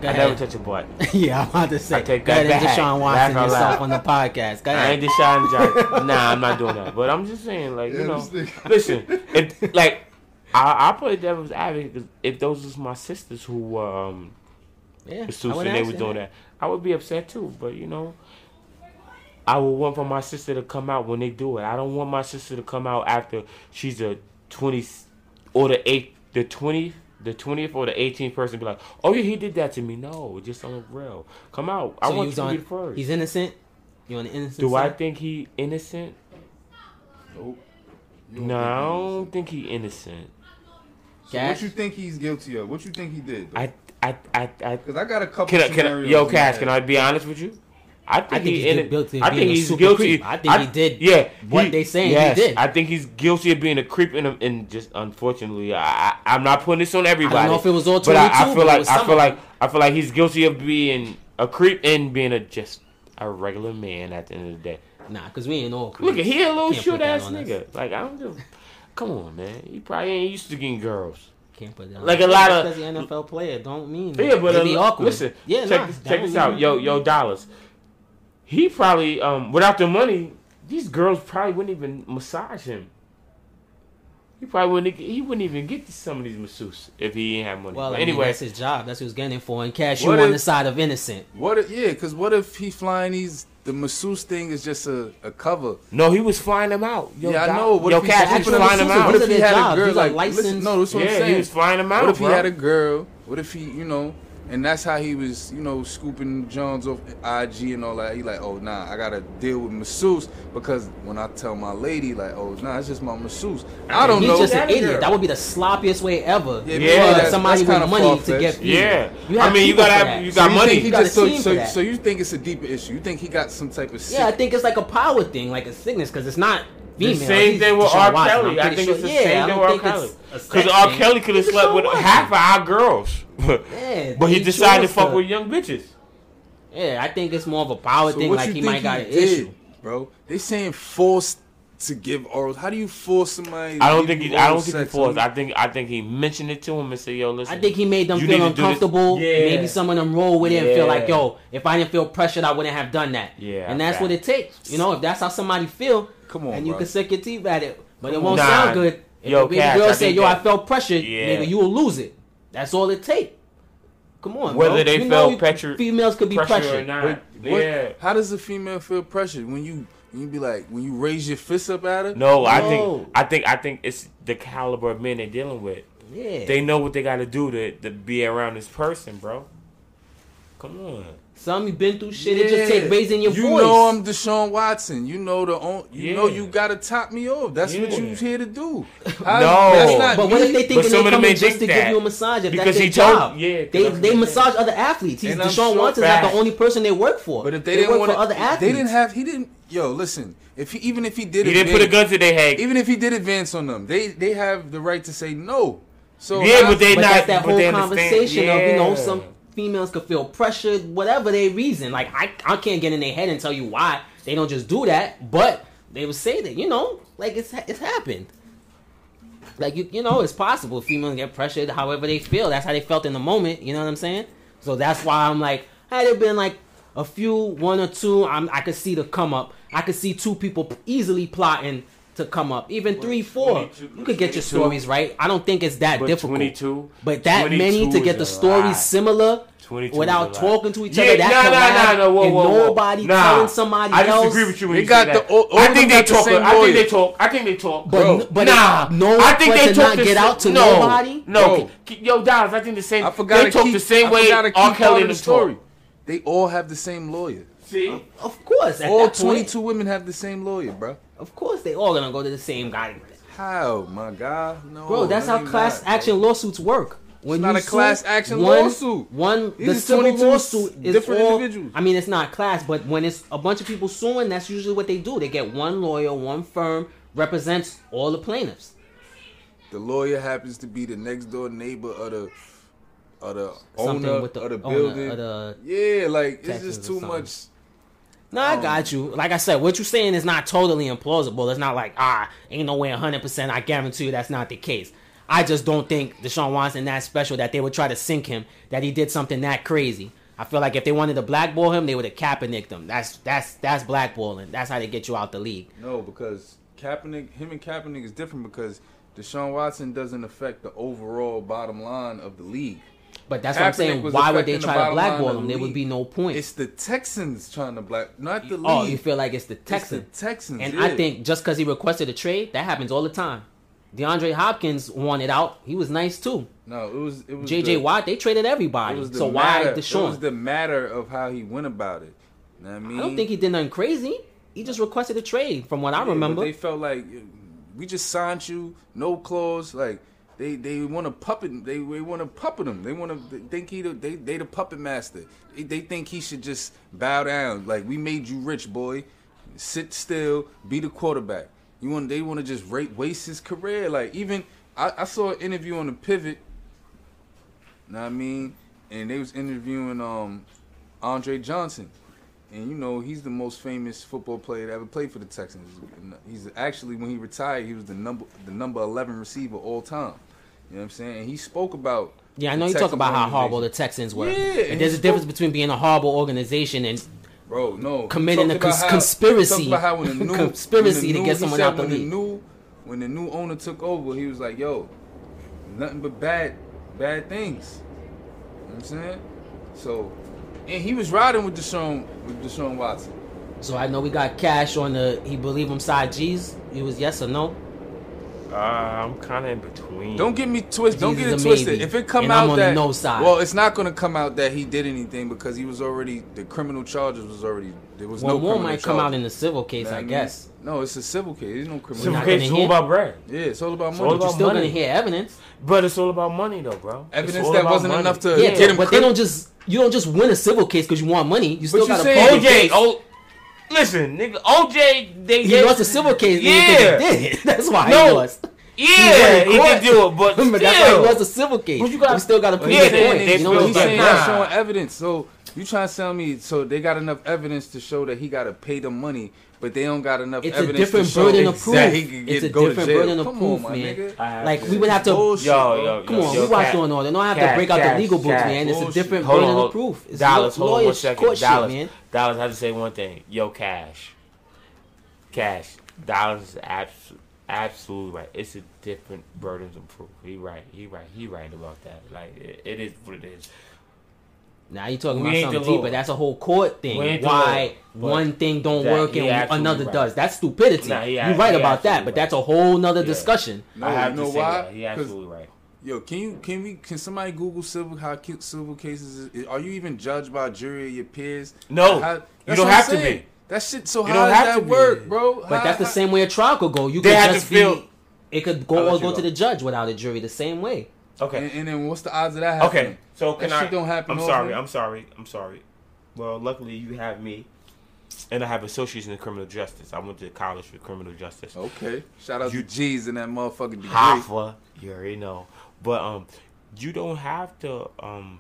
Go I never touch a butt. yeah, I'm about to say. I take Go that ahead and back. Deshaun Watson out yourself on the podcast. Go ahead. I ahead. ain't Deshaun Jackson. nah, I'm not doing that. But I'm just saying, like, you Yeah, know, listen, if like I I play devil's advocate 'cause if those was my sisters who were um Yeah, Susan, I would they ask were doing that. I would be upset too, but you know, I would want for my sister to come out when they do it. I don't want my sister to come out after she's a twenty or the eight, the twenty, the twentieth or the eighteenth person. Be like, oh yeah, he did that to me. No, just on the real. Come out. I want you to on. be the first. He's innocent. You on the innocent do I think he innocent? Nope. No, I don't think he innocent. He's- So Cash? what you think he's guilty of? What you think he did? I, I, I, I. Because I got a couple Can I, can I, yo, in Cash, my can. I be honest with you? I think, I think he he's in guilty of I think a he's super guilty. creep. I think he did Yeah, what they saying he did. I think he's guilty of being a creep, and, and just unfortunately, I, I, I'm not putting this on everybody. I don't know if it was all but I, I feel but like I feel like. I feel like he's guilty of being a creep and being a just a regular man at the end of the day. Nah, because we ain't all. Look at he a little Can't short ass on us. nigga. Like I don't give. Come on, man. He probably ain't used to getting girls. Can't put that. Like on. a lot Just of- 'cause he NFL player don't mean Yeah, but they be awkward. listen, yeah, check nah, this, check this out, yo, yo, dollars. He probably, um, without the money, these girls probably wouldn't even massage him. He probably wouldn't. He wouldn't even get to some of these masseuses if he ain't have money. Well, But I mean, anyway, that's his job. That's what he was getting it for. And cash you What on the side of innocent. What? If, yeah, because what if he flying these? The masseuse thing is just a, a cover. no, he was flying them out. Yo, yeah, I know. What yo, if he's Cash, he was flying them out. What if he had jobs. a girl These like? licensed- Listen, no, that's what I'm saying. he was flying them out, What if he had a girl? What if he, you know, and that's how he was, you know, scooping Jones off IG and all that. He like, oh nah, I gotta deal with masseuse because when I tell my lady like, oh nah, it's just my masseuse. I don't He's know. just an That girl. idiot. That would be the sloppiest way ever. Yeah, yeah, that's- somebody that's with kinda money to far-fetched. get female. Yeah. You I mean, you gotta have- you got so money. think he You got just so, so, so you think it's a deeper issue? You think he got some type of sick? Yeah, I think it's like a power thing, like a sickness, because it's not The same He's thing with R. Kelly. I'm I think sure. it's the yeah, same I thing with R. Kelly. Because R. Kelly could have slept with half of our girls, Yeah, but he he decided to fuck with young bitches. Yeah, I think it's more of a power So thing. Like he might got an issue. bro? They saying forced to give oral. How do you force somebody? I don't think he. I don't think he sex forced. I think. I think he mentioned it to him and said, "Yo, listen." I think he made them feel need to do this. uncomfortable. Yeah. Maybe some of them roll with it and feel like, yo, if I didn't feel pressured, I wouldn't have done that. Yeah, and that's fact. what it takes. You know, if that's how somebody feel, Come on, and you bro. can suck your teeth at it, but it won't on. sound good. If Yo, the baby Cash, girl I say, yo, that- I felt pressured, Yeah. nigga, you will lose it. That's all it takes. Come on, Whether bro. they you felt know pressure- females could be pressure or pressured. not. But what- yeah. How does a female feel pressured when you when you be like when you raise your fist up at her? No, I think. I think. I think it's the caliber of men they're dealing with. Yeah, They know what they got to do to to be around this person, bro. Come on. some you been through shit. It just take raising your you voice. You know I'm Deshaun Watson. You know the on, you Yeah. know you gotta top me off. That's what Yeah. you here to do. I, No. that's not But what if they But thinking they of them coming just think to that. give you a massage? If Because that's their he told- job, yeah, 'cause they that's they what massage other athletes. He's And I'm Deshaun sure Watson's not the only person they work for. But if they, didn't work want for other athletes, they didn't have. He didn't. Yo, listen. If he even if he did, He didn't put a gun to their head. Even if he did advance on them, they they have the right to say no. So Yeah, but they But not. that's that but whole they understand- conversation of you know some females could feel pressured, whatever their reason. Like I I can't get in their head and tell you why they don't just do that, but they would say that you know like it's it's happened. Like you you know it's possible females get pressured however they feel. That's how they felt in the moment. You know what I'm saying? So that's why I'm like had it been like a few one or two, I'm, I could see the come up. I could see two people easily plotting to come up. Even three, four. You could get your stories right. I don't think it's that But difficult. 22 But that 22 many to get the stories lot. similar without is a lot. talking to each Yeah, other, that nah, nah, nah, nah, whoa, and whoa, whoa. nobody Nah. telling somebody I else. disagree with you when They you got say the- that. all- all I think they got the talk. I think they lawyer. talk. I think they talk. But, Bro, but nah, no, I think but they to talk not the get sa- out to no, nobody. No, yo, Dollars, I think the same. I forgot they to talk keep, the same I way forgot to keep R. Kelly of and the story. They all have the same lawyer. See, Of course, at All that point, 22 women have the same lawyer, bro. Of course, they all gonna go to the same guy. How, my God? No, Bro, that's how class not, bro. action lawsuits work. When not you a class action one, lawsuit. One, These the civil 22 lawsuit is different all, individuals. I mean, it's not class, but when it's a bunch of people suing, that's usually what they do. They get one lawyer, one firm represents all the plaintiffs. The lawyer happens to be the next door neighbor of the of the Something owner with the of the owner building. of the yeah, like it's Texas just or too something. much. No, I got you. Like I said, what you're saying is not totally implausible. It's not like, ah, ain't no way 100%. I guarantee you that's not the case. I just don't think Deshaun Watson that special that they would try to sink him, that he did something that crazy. I feel like if they wanted to blackball him, they would have Kaepernicked him. That's that's that's blackballing. That's how they get you out the league. No, because Kaepernick, him and Kaepernick is different because Deshaun Watson doesn't affect the overall bottom line of the league. But that's what I'm saying. Why would they affecting the try to blackball him? There would be no point. It's the Texans trying to black, not the league. oh, you feel like it's the It's the Texans. Texans, And yeah. I think just because he requested a trade, that happens all the time. DeAndre Hopkins wanted out. He was nice too. no, it was it was JJ the- Watt, they traded everybody. So matter, why It was Deshaun? the matter of how he went about it. You Know what I mean, I don't think he did nothing crazy. He just requested a trade, from what I Yeah, but remember. they felt like we just signed you, no clause. Like they they want to puppet. They, they want to puppet him. They want to think he the, they they the puppet master. They, they think he should just bow down. Like we made you rich, boy. Sit still. Be the quarterback. You want they want to just rate, waste his career. Like even I, I saw an interview on the pivot. Know what I mean? And they was interviewing um Andre Johnson. and you know he's the most famous football player that ever played for the Texans. He's actually when he retired, he was the number the number eleven receiver all time. You know what I'm saying? And he spoke about. Yeah, I know you talk about how horrible the. Texans were. Yeah, and there's he a difference spoke- between being a horrible organization and Bro, no. committing a cons- how- conspiracy- about how when new, conspiracy the to get someone out the league. new, when the new owner took over, he was like, "Yo, nothing but bad, bad things." You know what I'm saying? So, and he was riding with Deshaun with Deshaun Watson. so I know we got cash on the he believe him side G's. He was yes or no. Uh, I'm kind of in between. Don't get me twisted. Don't get it twisted. maybe. If it come And out I'm on the that no side. well, it's not going to come out that he did anything because he was already the criminal charges was already there was Well, no more criminal might come out in the civil case, Know I mean? guess. No, it's a civil case. There's no criminal. Civil case gonna is all hear- about bread. Yeah, it's all about It's money. all You're still money. gonna hear evidence. But it's all about money, though, bro. Evidence that wasn't money. enough to Yeah, get him. but they don't just you don't just win a civil case because you want money. You still got to saying- pay. the OJ, case. oh, listen, nigga, OJ, they he gave- lost a civil case. Yeah, Yeah, he did. That's why No. he lost. yeah, went in he court. can do it, but, But still, that's why he lost a civil case. But you got- we still got to Well, prove yeah, the they- point. they you know what he's saying saying? nah. showing evidence. So you trying to tell me so they got enough evidence to show that he got to pay the money, but they don't got enough It's a evidence different to show burden of proof. that get It's a go different burden of Come proof, on, man. nigga. I have Like we would have to. Bullshit, Yo, bro. yo, Come yo, on, yo, we watch Cash, on order. Don't have to break out Cash, the legal books, Cash. man. It's a different Hold burden on, of proof. It's Dollars, hold on one lawyers court shit, Dollars, man. Dollars, I have to say one thing. Yo, Cash. Cash. Dollars is abs- absolutely right. It's a different burden of proof. He right. He right. He right about that. Like it, it is what it is. Now you talking We about something the law. deeper. That's a whole court thing. Why law, one thing don't that- work and another right. does. That's stupidity. Nah, he You're right about that, absolutely but that's a whole nother Yeah. discussion. No, I have you know why? that. He 'Cause- absolutely right. Yo, can you can we can somebody Google civil how civil cases is? Are you even judged by a jury of your peers? No, How- you don't what I'm have to be. That shit. So You how don't does have that to be. work, bro? But How- that's the same way a trial could go. You They could have to just feel- be. It could go let or go go. to the judge without a jury the same way. Okay. And, and then what's the odds of that happening? Okay, so can That I? shit don't happen I'm sorry. I'm sorry. I'm sorry. Well, luckily you have me, and I have associates in criminal justice. I went to college for criminal justice. Okay. Shout out You- to G's in that motherfucking degree. Hoffa, you already know. But um, you don't have to um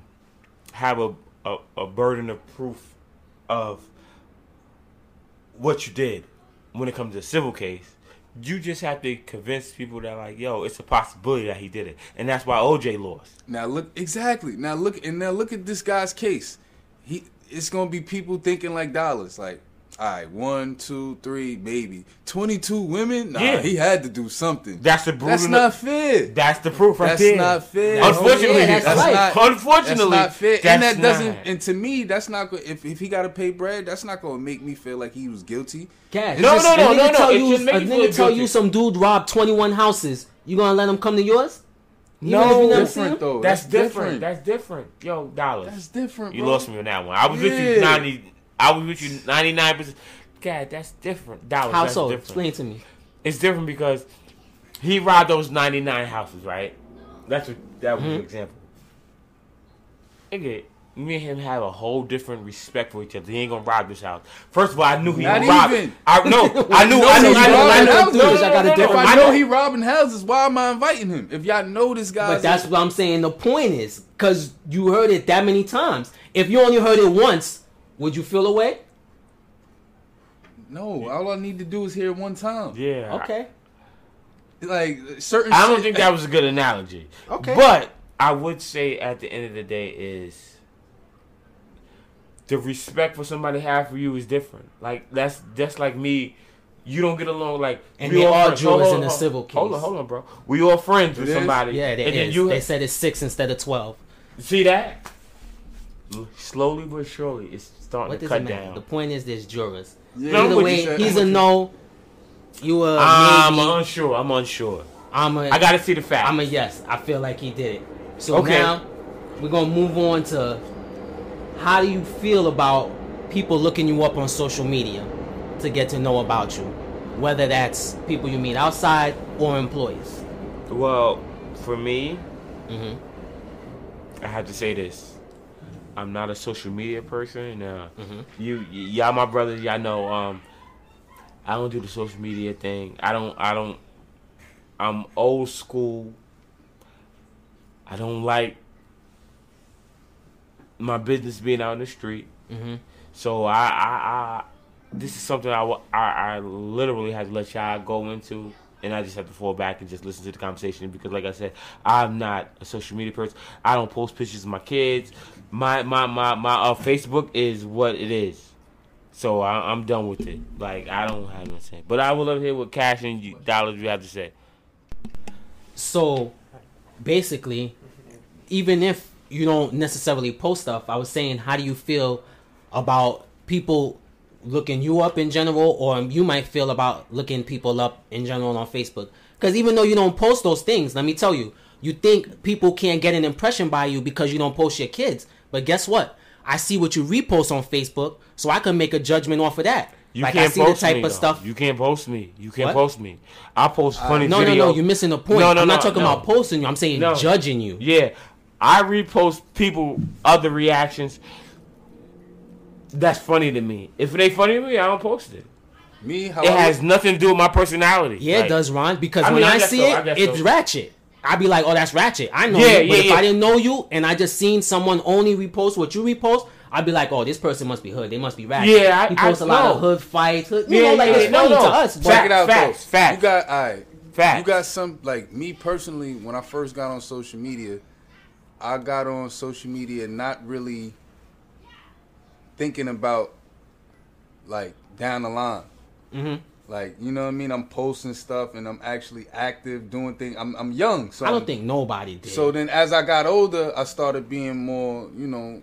have a, a a burden of proof of what you did when it comes to a civil case. You just have to convince people that like, yo, it's a possibility that he did it, and that's why OJ lost. Now look exactly. Now look and now look at this guy's case. He it's gonna be people thinking like dollars. Like, all right, one, two, three, maybe 22 women? Nah, yeah. he had to do something. That's the proof. That's not fair. That's the proof right that's there. Not fair. That's, unfortunately, yeah, that's, that's not Unfortunately. That's not fair. That's and that doesn't, not. and to me, that's not, if, if he got to pay bread, that's not going to make me feel like he was guilty. Cash. No, just, no, no, no, no. Tell you, a nigga tell guilty. you some dude robbed 21 houses. You going to let him come to yours? No, different though. That's, different. That's different. Yo, dollars. That's different. Bro. You lost me on that one. I was yeah. with you 90 I was with you ninety nine percent. God, that's different. Dollars. How that's so? different. Explain to me. It's different because he robbed those ninety nine houses, right? That's what that was Mhm. an example. Nigga, me and him have a whole different respect for each other. He ain't gonna rob this house. First of all, I knew he Not would rob. even. I no, I knew, No, I knew, he's I knew, I robbing knew. houses. No, no, I got a no, no, If no. I I know know he robbing houses, why am I inviting him? If y'all know this guy, But that's what I'm saying. The point is, because you heard it that many times. If you only heard it once, would you feel away? no. All I need to do is hear it one time. Yeah. Okay. Like certain. I don't shit- think that was a good analogy. Okay. But I would say at the end of the day is the respect for somebody have for you is different. Like that's that's like me. You don't get along like And we they all are friends. Hold in a hold- civil Hold on, hold on, bro. We all friends with It is? somebody. Yeah, they and then you They said it's six instead of 12. see that slowly but surely it's starting What to does cut it matter? down. The point is, there's jurors. Yeah, No, Either what way, he's a no. You a I'm maybe. unsure. I'm unsure. I'm a. I gotta see the facts. I'm a yes. I feel like he did it. So Okay. now we're gonna move on to how do you feel about people looking you up on social media to get to know about you, whether that's people you meet outside or employees. well, for me, hmm I have to say this. I'm not a social media person. Uh, Mhm. You, y- y'all, my brothers, y'all know. Um, I don't do the social media thing. I don't. I don't. I'm old school. I don't like my business being out in the street. hmm So I, I, I this is something I, I, I literally had to let y'all go into, and I just have to fall back and just listen to the conversation because, like I said, I'm not a social media person. I don't post pictures of my kids. My my my my uh, Facebook is what it is. So I, I'm done with it. Like I don't have nothing to say. But I would love to hear what cash and you, dollars you have to say. So basically, even if you don't necessarily post stuff, I was saying, how do you feel about people looking you up in general, or you might feel about looking people up in general on Facebook? Because even though you don't post those things, let me tell you, you think people can't get an impression by you because you don't post your kids. But guess what? I see what you repost on Facebook, so I can make a judgment off of that. You like can't I see the post type me, of though. stuff. You can't post me. You can't What? post me. I post uh, funny no, videos. no, no. You're missing the point. No, no, I'm not no, talking no. about posting you. I'm saying No. judging you. Yeah, I repost people other reactions. That's funny to me. If it ain't funny to me, I don't post it. Me, how It I has look- nothing to do with my personality. Yeah, Like, it does, Ron. Because I when mean, I I see so, I it, guess it's so. ratchet. I'd be like, oh, that's ratchet. I know Yeah, you. But yeah, if yeah. I didn't know you and I just seen someone only repost what you repost, I'd be like, oh, this person must be hood. They must be ratchet. Yeah, I- he posts I a lot know. of hood fights. Hood, you Yeah, know, like yeah, it's no, funny no. to us. But Check it out, Facts, though. facts. You got, all right. Facts. You got some, like me personally, when I first got on social media, I got on social media not really thinking about, like, down the line. Mhm. Like, you know what I mean? I'm posting stuff and I'm actually active, doing things. I'm, I'm young, so I don't I'm- think nobody did. So then, as I got older, I started being more, you know,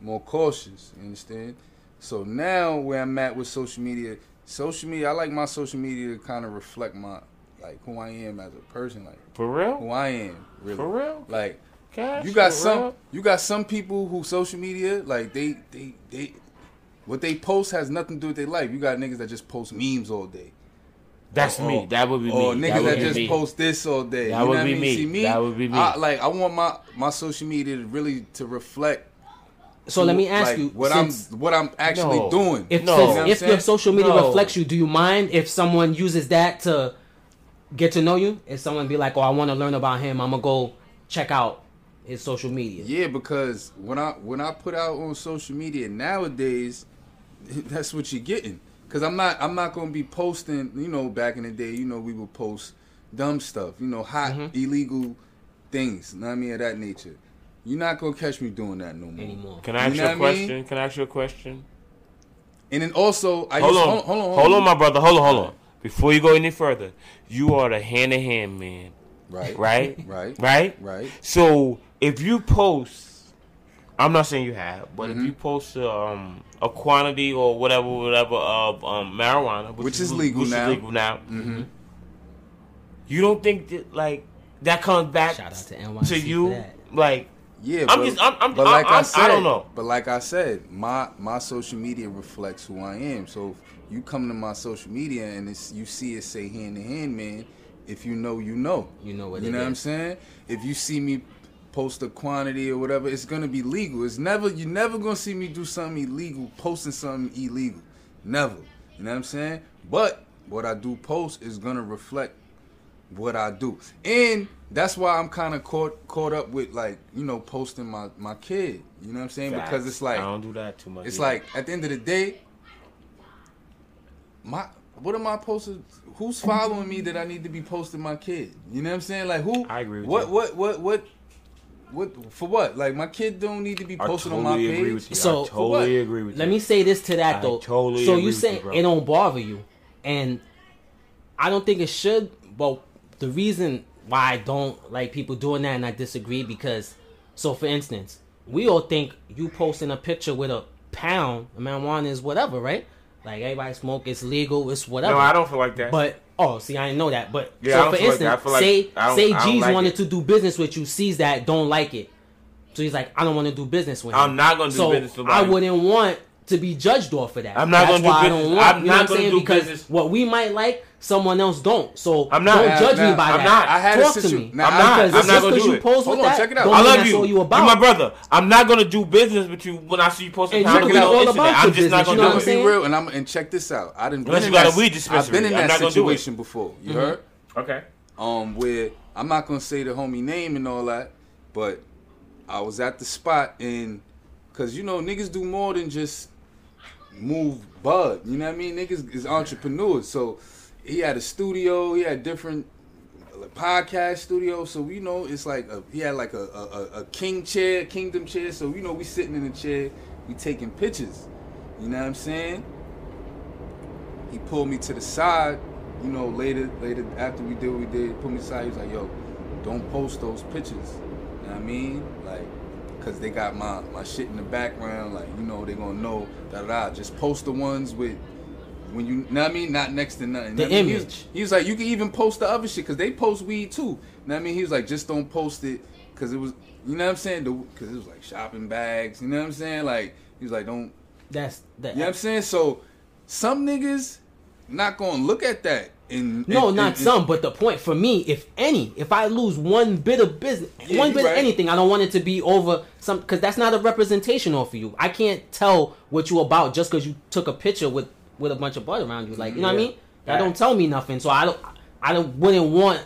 more cautious. You understand? So now, where I'm at with social media, social media, I like my social media to kind of reflect my, like, who I am as a person, like For real, who? I am, really. For real? Like, Cash? you got some, real? you got some people who social media, like they, they, they, what they post has nothing to do with their life. You got niggas that just post memes all day. That's Or- me. That would be me. Or niggas would that just me. post this all day. That you would know what be I mean? me. See me? That would be me. I, like I want my my social media to really to reflect. so let me ask like, you, what since, I'm what I'm actually No. doing. if, No. You know what I'm if your social media No. reflects you, do you mind if someone uses that to get to know you? If someone be like, oh, I want to learn about him, I'm gonna go check out his social media. Yeah, because when I when I put out on social media nowadays, that's what you're getting. Cause I'm not I'm not gonna be posting. You know, back in the day, you know, we would post dumb stuff. You know, hot Mm-hmm. illegal things. You know what I mean of that nature. You're not gonna catch me doing that no more. Anymore. Can I ask You you, a what I mean? question? Can I ask you a question? And then also, I Hold used, on. hold, hold on, Hold on, my brother. Hold on, hold on. Before you go any further, you are the hand in hand man, Right, right? right, Right? right. So if you post, I'm not saying you have, but Mm-hmm. if you post um, a quantity or whatever, whatever of um, marijuana, which, Which is legal which now. is legal now, Mm-hmm. you don't think that like that comes back Shout out to NYC to you, like Yeah, I'm but, just- I'm- I'm- but I'm- like I, I'm- I said, don't know. But like I said, my my social media reflects who I am. So if you come to my social media and it's, you see it say hand in hand, man. If you know, you know. You know what You it know what I'm saying? If you see me post a quantity or whatever, it's gonna be legal. It's never you're never gonna see me do something illegal, posting something illegal. Never. You know what I'm saying? But what I do post is gonna reflect what I do. And that's why I'm kind of caught caught up with like, you know, posting my my kid. You know what I'm saying? Because it's like I don't do that too much. it's either. like at the end of the day, my what am I posting? Who's following me that I need to be posting my kid? You know what I'm saying? Like who? I agree with what, you. What what what what for what? Like my kid don't need to be posted totally on my page. with you. So- I totally agree with you. Let me say this to that I though. totally so agree you with say you, bro. it don't bother you, and I don't think it should. But the reason why I don't like people doing that and I disagree because, so for instance, we all think you posting a picture with a pound of marijuana is whatever, right? Like everybody smoke, it's legal, it's whatever. No, I don't feel like that. But oh, see, I didn't know that. But Yeah, so for instance, like- say say G's like wanted it. to do business with you, sees that, don't like it. So he's like, I don't want to do business with him. I'm not gonna do so business with I wouldn't want to be judged off of that. I'm not That's gonna do why I business- don't want. I'm you know not what I'm gonna saying? do because business. what we might like, someone else don't. So I'm not. Don't Now- judge now, me by I'm that. not. I had a Talk to me. now, I'm not. Because I'm not gonna do you it. post Hold with on, that, check it out. I love that's you. all you You're about. my brother. I'm not gonna do business with you when I see you posting And you content can be all about internet. your I'm just not gonna do it. Be real, and I'm and check this out. I didn't. Unless been you got a that- weed I've been in that not gonna do it. situation before. You Mm-hmm. heard? Okay. um, where I'm not gonna say the homie name and all that, but I was at the spot and Cause you know niggas do more than just move bud. You know what I mean? Niggas is entrepreneurs. So he had a studio. He had different podcast studio. So you know it's like a, he had like a, a, a- a king chair, kingdom chair. So you know we sitting in the chair, we taking pictures. You know what I'm saying? He pulled me to the side. You know later later after we did what we did, put me aside. He was like, "Yo, don't post those pictures." You know what I mean? Because they got my, my shit in the background. Like, you know, they going to know, da da da. Just post the ones with, when you, know what I mean? Not next to nothing. The I mean? He was- image. He was, like, you can even post the other shit because they post weed too. Know what I mean? He was like, just don't post it because it was, you know what I'm saying? Because it was like shopping bags. You know what I'm saying? Like, he was like, don't, That's that. you know what I'm saying? So, some niggas not going to look at that. And, No, and- not and- some, but the point for me, if any, if I lose one bit of business, Yeah, one bit right. of anything, I don't want it to be over some because that's not a representation off of you. I can't tell what you about just because you took a picture with with a bunch of blood around you. Like you know what I mean? That don't tell me nothing. So I don't, I don't wouldn't want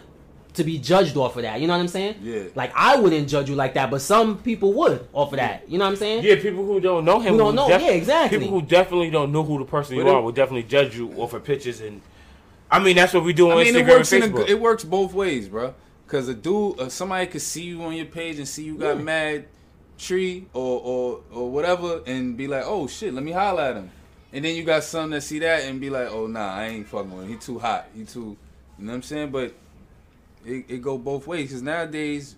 to be judged off of that. You know what I'm saying? Yeah. Like I wouldn't judge you like that, but some people would off of that. You know what I'm saying? Yeah, people who don't know him, Who don't know, yeah, exactly. People who definitely don't know who the person you But it- are will definitely judge you off of pictures, and I mean that's what we do on I mean, Instagram it works and in a, Facebook. it works both ways, bro. Cause a dude, uh, somebody could see you on your page and see you got mad tree or or or whatever, and be like, oh shit, let me holler at him. And then you got some that see that and be like, oh nah, I ain't fucking with him. He too hot. He too, you know what I'm saying? But it, it go both ways. Cause nowadays,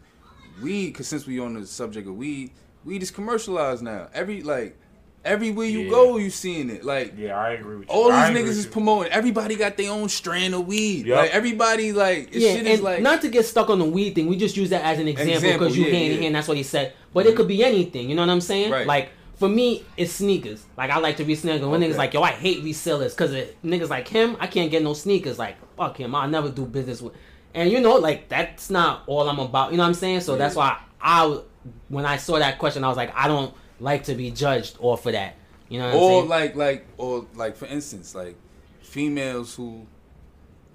weed. Cause since we on the subject of weed, weed is commercialized now. Every like. Everywhere you Yeah. go, you seeing it. Like yeah, I agree with you. all I these agree niggas is promoting. Everybody got their own strand of weed. Yup. Like everybody, like this yeah, shit and is like not to get stuck on the weed thing. We just use that as an example Example, because you yeah, hand in hand. That's what he said. But it mm-hmm. could be anything. You know what I'm saying? Right. Like for me, it's sneakers. Like I like to be sneakers. When Okay. niggas like, yo, I hate resellers because niggas like him, I can't get no sneakers. Like fuck him, I'll never do business with. And you know, like that's not all I'm about. You know what I'm saying? So that's why I, when I saw that question, I was like, I don't like to be judged off of that. You know what I'm or saying? like like or like for instance, like females who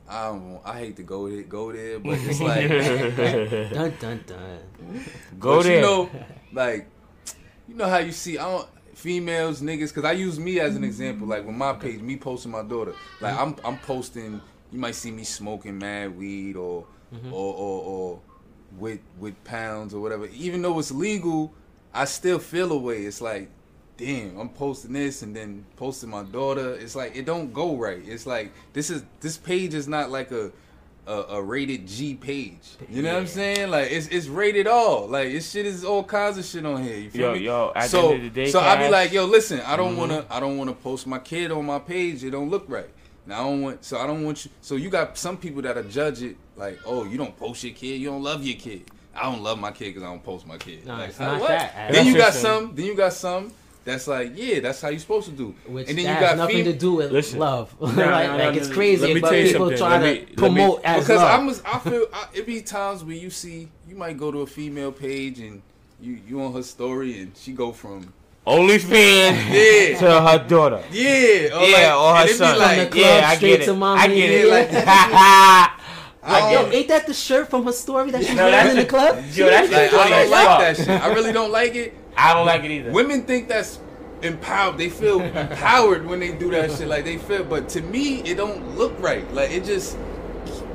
I don't I hate to go there go there, but it's like dun dun dun. Go but there. You know, like you know how you see I don't females niggas because I use me as an example. Like with my page, me posting my daughter. Like mm-hmm. I'm I'm posting. You might see me smoking mad weed or or, or or with with pounds or whatever. Even though it's legal, I still feel a way. It's like. Damn, I'm posting this and then posting my daughter. It's like it don't go right. It's like this is this page is not like a a, a rated G page. You know what I'm saying? Like it's it's rated all. Like this shit is all kinds of shit on here. You feel Yo, me? yo, at the so end of the day, so I be like, yo, listen, I don't Mhm. wanna I don't wanna post my kid on my page. It don't look right. Now I don't want so I don't want you. So you got some people that'll judge it like, oh, you don't post your kid, you don't love your kid. I don't love my kid because I don't post my kid. No, like, it's not what? that. Then you got That's some. Then you got some. That's like, yeah, that's how you're supposed to do. Which and then you got nothing fem- to do with Listen. love. No, like, no, no, like no, it's crazy, Let but people something. try Let to me- let me- promote as because love. I'm I feel I, it be times where you see you might go to a female page and you you on her story and she go from OnlyFans Yeah. to her daughter. yeah or yeah, like, or her and it be son. like From the club yeah, I straight get it. to mommy, I get it. yeah. Like, I I Yo, it. ain't that the shirt from her story that she's No, wearing in the club? Yo, that's like, I don't like that shit. I really don't like it. I don't like it either. Women think that's empowered. They feel empowered when they do that shit. Like they feel, but to me, it don't look right. Like it just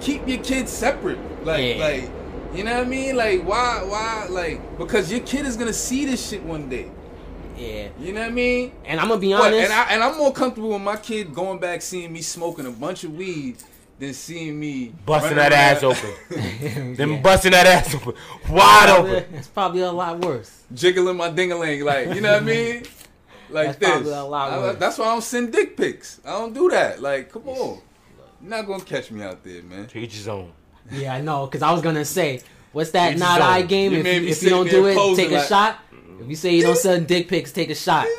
keep your kids separate. Like Yeah. like you know what I mean? Like why why like because your kid is gonna see this shit one day. Yeah. You know what I mean? And I'm gonna be What, honest. and I and I'm more comfortable with my kid going back seeing me smoking a bunch of weed than seeing me Busting running that ass open. then Yeah. busting that ass open. Wide Probably- open. It's probably a lot worse. jiggling my dingaling, like you know what I mean? Like That's this. probably a lot I- worse. that's why I don't send dick pics. I don't do that. Like, come on, you're not gonna catch me out there, man. To each his own. Yeah, I know. Cause I was gonna say, what's that not eye game? You if you, if you don't do it, take a like- shot. If you say you don't send dick pics, take a shot.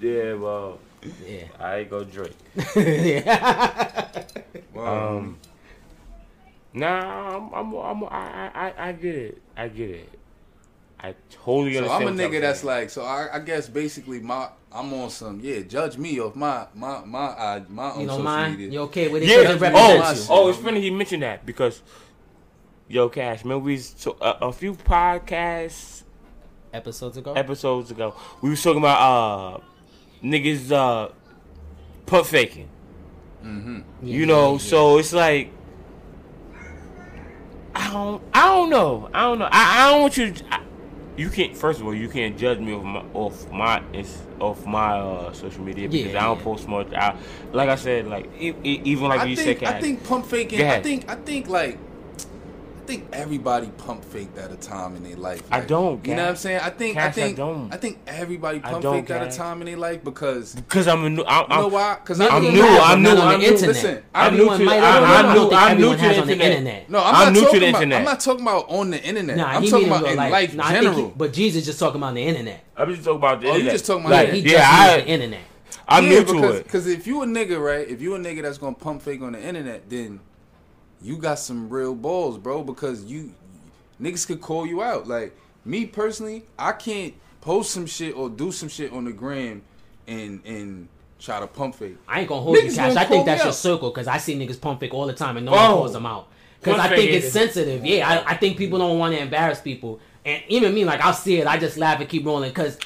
Yeah, well, Yeah. I go Drake. yeah. Wow. Um, nah, I'm, I'm, I'm, I, I, I get it. I get it. I totally so understand. I'm a nigga that's saying. like, so I, I guess basically my I'm on some yeah. Judge me off my my my uh, my own You don't social mind? media. You okay with it? Yeah. 'Cause it represents represents you. Oh, oh, it's funny he mentioned that because, yo, Cash, man, we so a, a few podcasts episodes ago. episodes ago. We was talking about uh niggas uh pump faking. You know, so it's like I don't I don't know. I don't know. I, I don't want you to, I, you can't first of all you can't judge me off my off my it's off my uh, social media because Yeah, I don't yeah. post much. I, like I said, like e- e- even like I you think, said, I Cash. think pump faking. I think I think like I think everybody pump faked at a time in their life. I don't, You know what I'm saying? I think I Cash, I think don't. I think everybody pump don't, faked at a time in their life because because I'm a new. I'm, you know I'm, why? Because Maybe I'm they new, I'm but new, on I'm the new. internet. Listen, I'm new to- might I- have, I'm new- think I'm new everyone to has the on the internet. internet. No, I'm, I'm not new to talking the about. internet. I'm not talking about on the internet. Nah, I'm he talking about in in life Nah, I think general. but Jesus just talking about the internet. I'm just talking about the Oh, you internet. just talking about like, the He yeah, I, the internet. I'm yeah, new because, to it. Because if you a nigga, right? If you a nigga that's gonna pump fake on the internet, then you got some real balls, bro. Because you niggas could call you out. Like me personally, I can't post some shit or do some shit on the gram and and try to pump fake. I ain't gonna hold you, Cash. I think that's your circle because I see niggas pump fake all the time and no Bro. one calls them out. Because I think it's sensitive. Yeah, I, I think people don't want to embarrass people. And even me, like, I'll see it. I just laugh and keep rolling because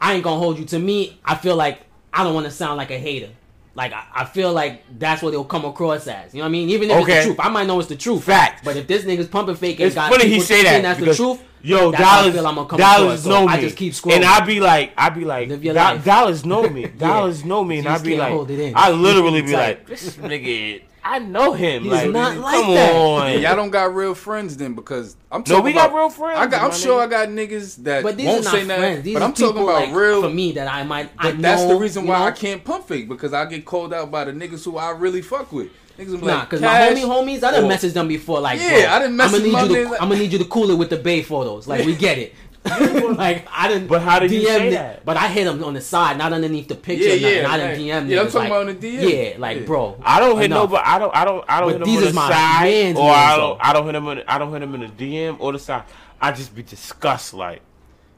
I ain't gonna hold you. To me, I feel like I don't want to sound like a hater. Like, I, I feel like that's what it'll come across as. You know what I mean? Even if it's the truth. I might know it's the truth. Fact. But if this nigga's pumping fake and It's got funny he people say that thinking that's the truth, yo that's how I dollars feel I'm gonna come dollars across. So know me. I just keep scrolling. and I be like, I be like, Live your "Do- life." dollars know me, dollars know me, and You I just be can't like, hold it in. I literally be like, this nigga, I know him. He's like, not come like that. on, Y'all don't got real friends then because I'm talking. No, talking we got real friends, I got, I'm sure nigga. I got niggas that But these won't are say not nothing. friends. These but are I'm people talking about like, real for me that I might. I But that's the know, reason you why know? I can't pump fake because I get called out by the niggas who I really fuck with. Niggas will be Nah, like, cause my homie homies, I done or- messaged them before. Like, Yeah, bro, I done I'm gonna need you to, like- I'm gonna need you to cool it with the Bay photos. Like, we get it. like, I didn't. But how did you say it, that? But I hit him on the side, not underneath the picture. Yeah, or nothing. yeah, I done right. DM. Yeah, I'm talking like, about on the DM. Yeah, like, Yeah. bro. I don't hit enough. no, but I don't, I don't, I don't But hit him these on the my side, mans, or mans, I don't, I don't hit him, in, I don't hit him in the DM or the side. I just be disgust, like,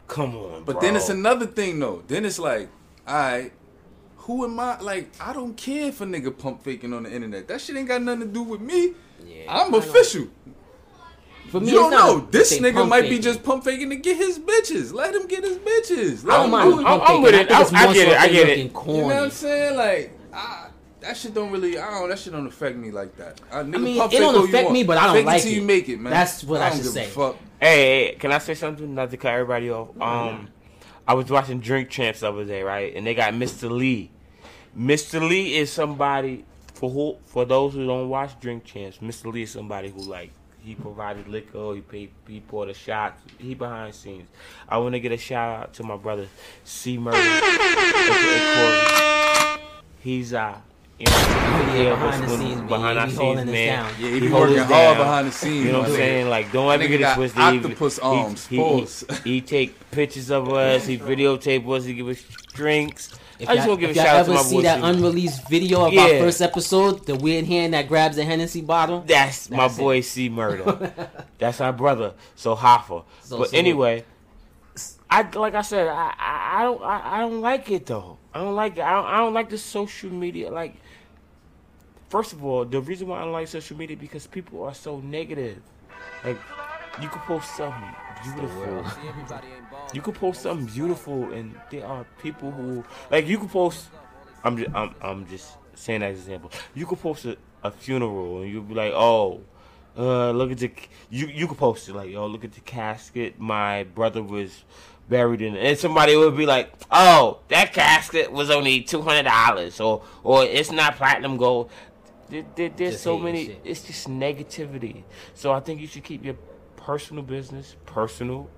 come on, But bro. then it's another thing though. Then it's like, all right, who am I? Like, I don't care for nigga pump faking on the internet. That shit ain't got nothing to do with me. Yeah, I'm I know. Official. For me, You don't know. This nigga pump might be just pump faking to get his bitches. Let him get his bitches. I Let don't him mind do the it. I'm- I'm with it. think it's I- I get it. I get it. looking You know what I'm saying? Like, I, that shit don't really. I don't. That shit don't affect me like that. I, I mean, it don't affect me, but I don't Fake like it till you make it, man. That's what I don't should say. Fuck. Hey, hey, can I say something? Not to cut everybody off. Um, I was watching Drink Champs the other day, right? And they got Mr. Lee. Mr. Lee is somebody for who for those who don't watch Drink Champs. Mr. Lee is somebody who like he provided liquor, he paid, he poured a shot, he behind scenes. I want to get a shout out to my brother C Murder. He's uh. You know, Yeah, yeah, behind the scenes, man. behind He our scenes, man. down. Yeah, he be working hard behind the scenes. You know what I'm saying? Like, don't ever Nigga get it got twisted. octopus he, arms, He, pause. he, he take pictures of us. He videotape us. He give us drinks. If I just y'all, want to give a if shout out to ever see that unreleased video of our first episode, the weird hand that grabs the Hennessy bottle. That's, my it. boy C Murder. That's our brother. So Hoffa. So but salute. anyway, I like I said, I I, I don't I, I don't like it though. I don't like it. I don't, I don't like the social media. Like, first of all, the reason why I don't like social media because people are so negative. Like, you could post something beautiful. You could post something beautiful, and there are people who like you could post. I'm just I'm, I'm just saying that as an example. You could post a, a funeral, and you'd be like, oh. Uh, look at the you. You could post it like, "Yo, look at the casket my brother was buried in," it. and somebody would be like, "Oh, that casket was only two hundred dollars," or "or it's not platinum gold." There, there, there's Just so many. shit. It's just negativity. So I think you should keep your personal business personal,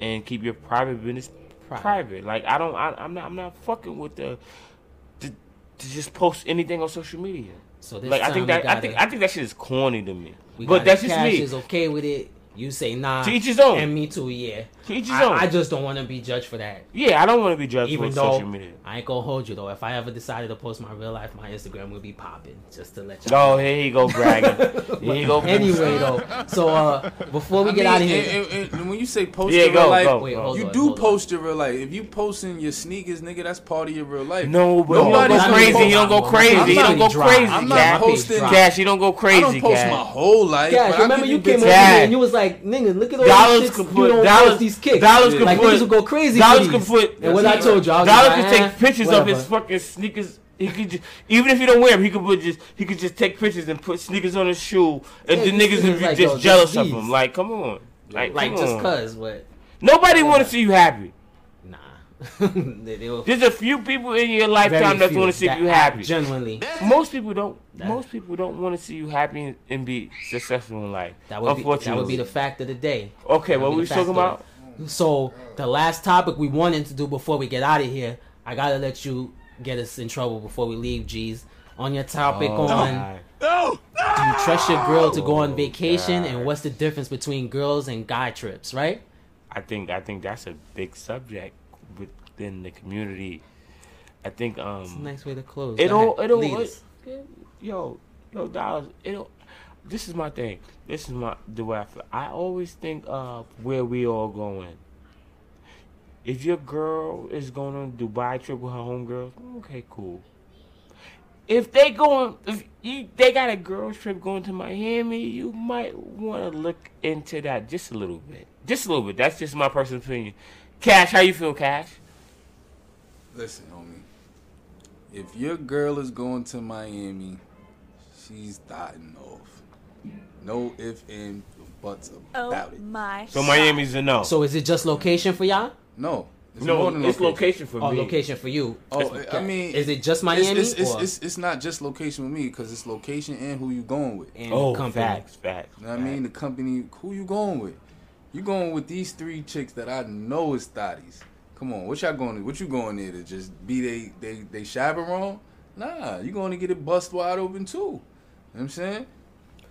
and keep your private business Private. private. Like I don't. I, I'm not. I'm not fucking with the. To, to just post anything on social media. So this Like I think that I gotta- think I think that shit is corny to me. But that's just me. is okay with it. You say nah. To each his own. And me too. Yeah. To each his I, own. I just don't want to be judged for that. Yeah, I don't want to be judged Even for though social media. I ain't gonna hold you though. If I ever decided to post my real life, my Instagram will be popping. Just to let you. Oh, here he go bragging. here he go. Anyway though, so uh, before we I get mean, out of here, and- and- and when you say post Yeah, your go, real life, go, Wait, go. hold you on, do hold on. post your real life. If you posting your sneakers, nigga, that's part of your real life. No, but Nobody's he don't go gonna crazy. post- He don't go crazy. not He don't go crazy. I'm not posting- Cash, he don't go crazy. I don't post my whole life. Cash, remember you came over here and you was like, like, nigga, look at all these could chicks put- you don't dollars- these kicks. dollars could like put- niggas will go crazy. Dollars for could put. And what I told y'all, was Dollars like, could eh, take pictures of his fucking sneakers. He could just, even if he don't wear them, he could put just he could just take pictures and put sneakers on his shoe, and Yeah, the niggas would be like, just jealous of him. Like, come on, like, Like just on. cause, what? Nobody want to see you happy. Nah. they, they will There's a few people in your lifetime very that want to see that you happy. Genuinely, Most people don't. That- most people don't want to see you happy and be successful in life. that would be Unfortunately, that would be the fact of the day. okay. that What be we talking about? So the last topic we wanted to do before we get out of here, I gotta let you get us in trouble before we leave. G's on your topic Oh, on God. do you trust your girl to go on vacation, God. and what's the difference between girls and guy trips, right? I think I think that's a big subject within the community. I think um It's a nice way to close. It'll- it'll- lead yo, yo, dollars. It'll. This is my thing. This is my the way I feel. I always think of where we all going. If your girl is going on Dubai trip with her homegirls, okay, cool. If they going, if you, they got a girls trip going to Miami, you might want to look into that just a little bit, just a little bit. That's just my personal opinion. Cash, how you feel, Cash? Listen, homie. If your girl is going to Miami, she's dotting off. No if and buts Oh about it. my. So Miami's a no. So is it just location for y'all? No, it's no, more it's location for Or me. location for you? Oh, I mean, is it just Miami it's, it's, or it's, it's not just location with me because it's location and who you going with. and Oh, company? facts, facts. You know what I mean? The company, who you going with? You going with these three chicks that I know is thotties. Come on, what y'all going to, what you going there to just be they, they, they chaperone? Nah, you going to get it bust wide open too. You know what I'm saying?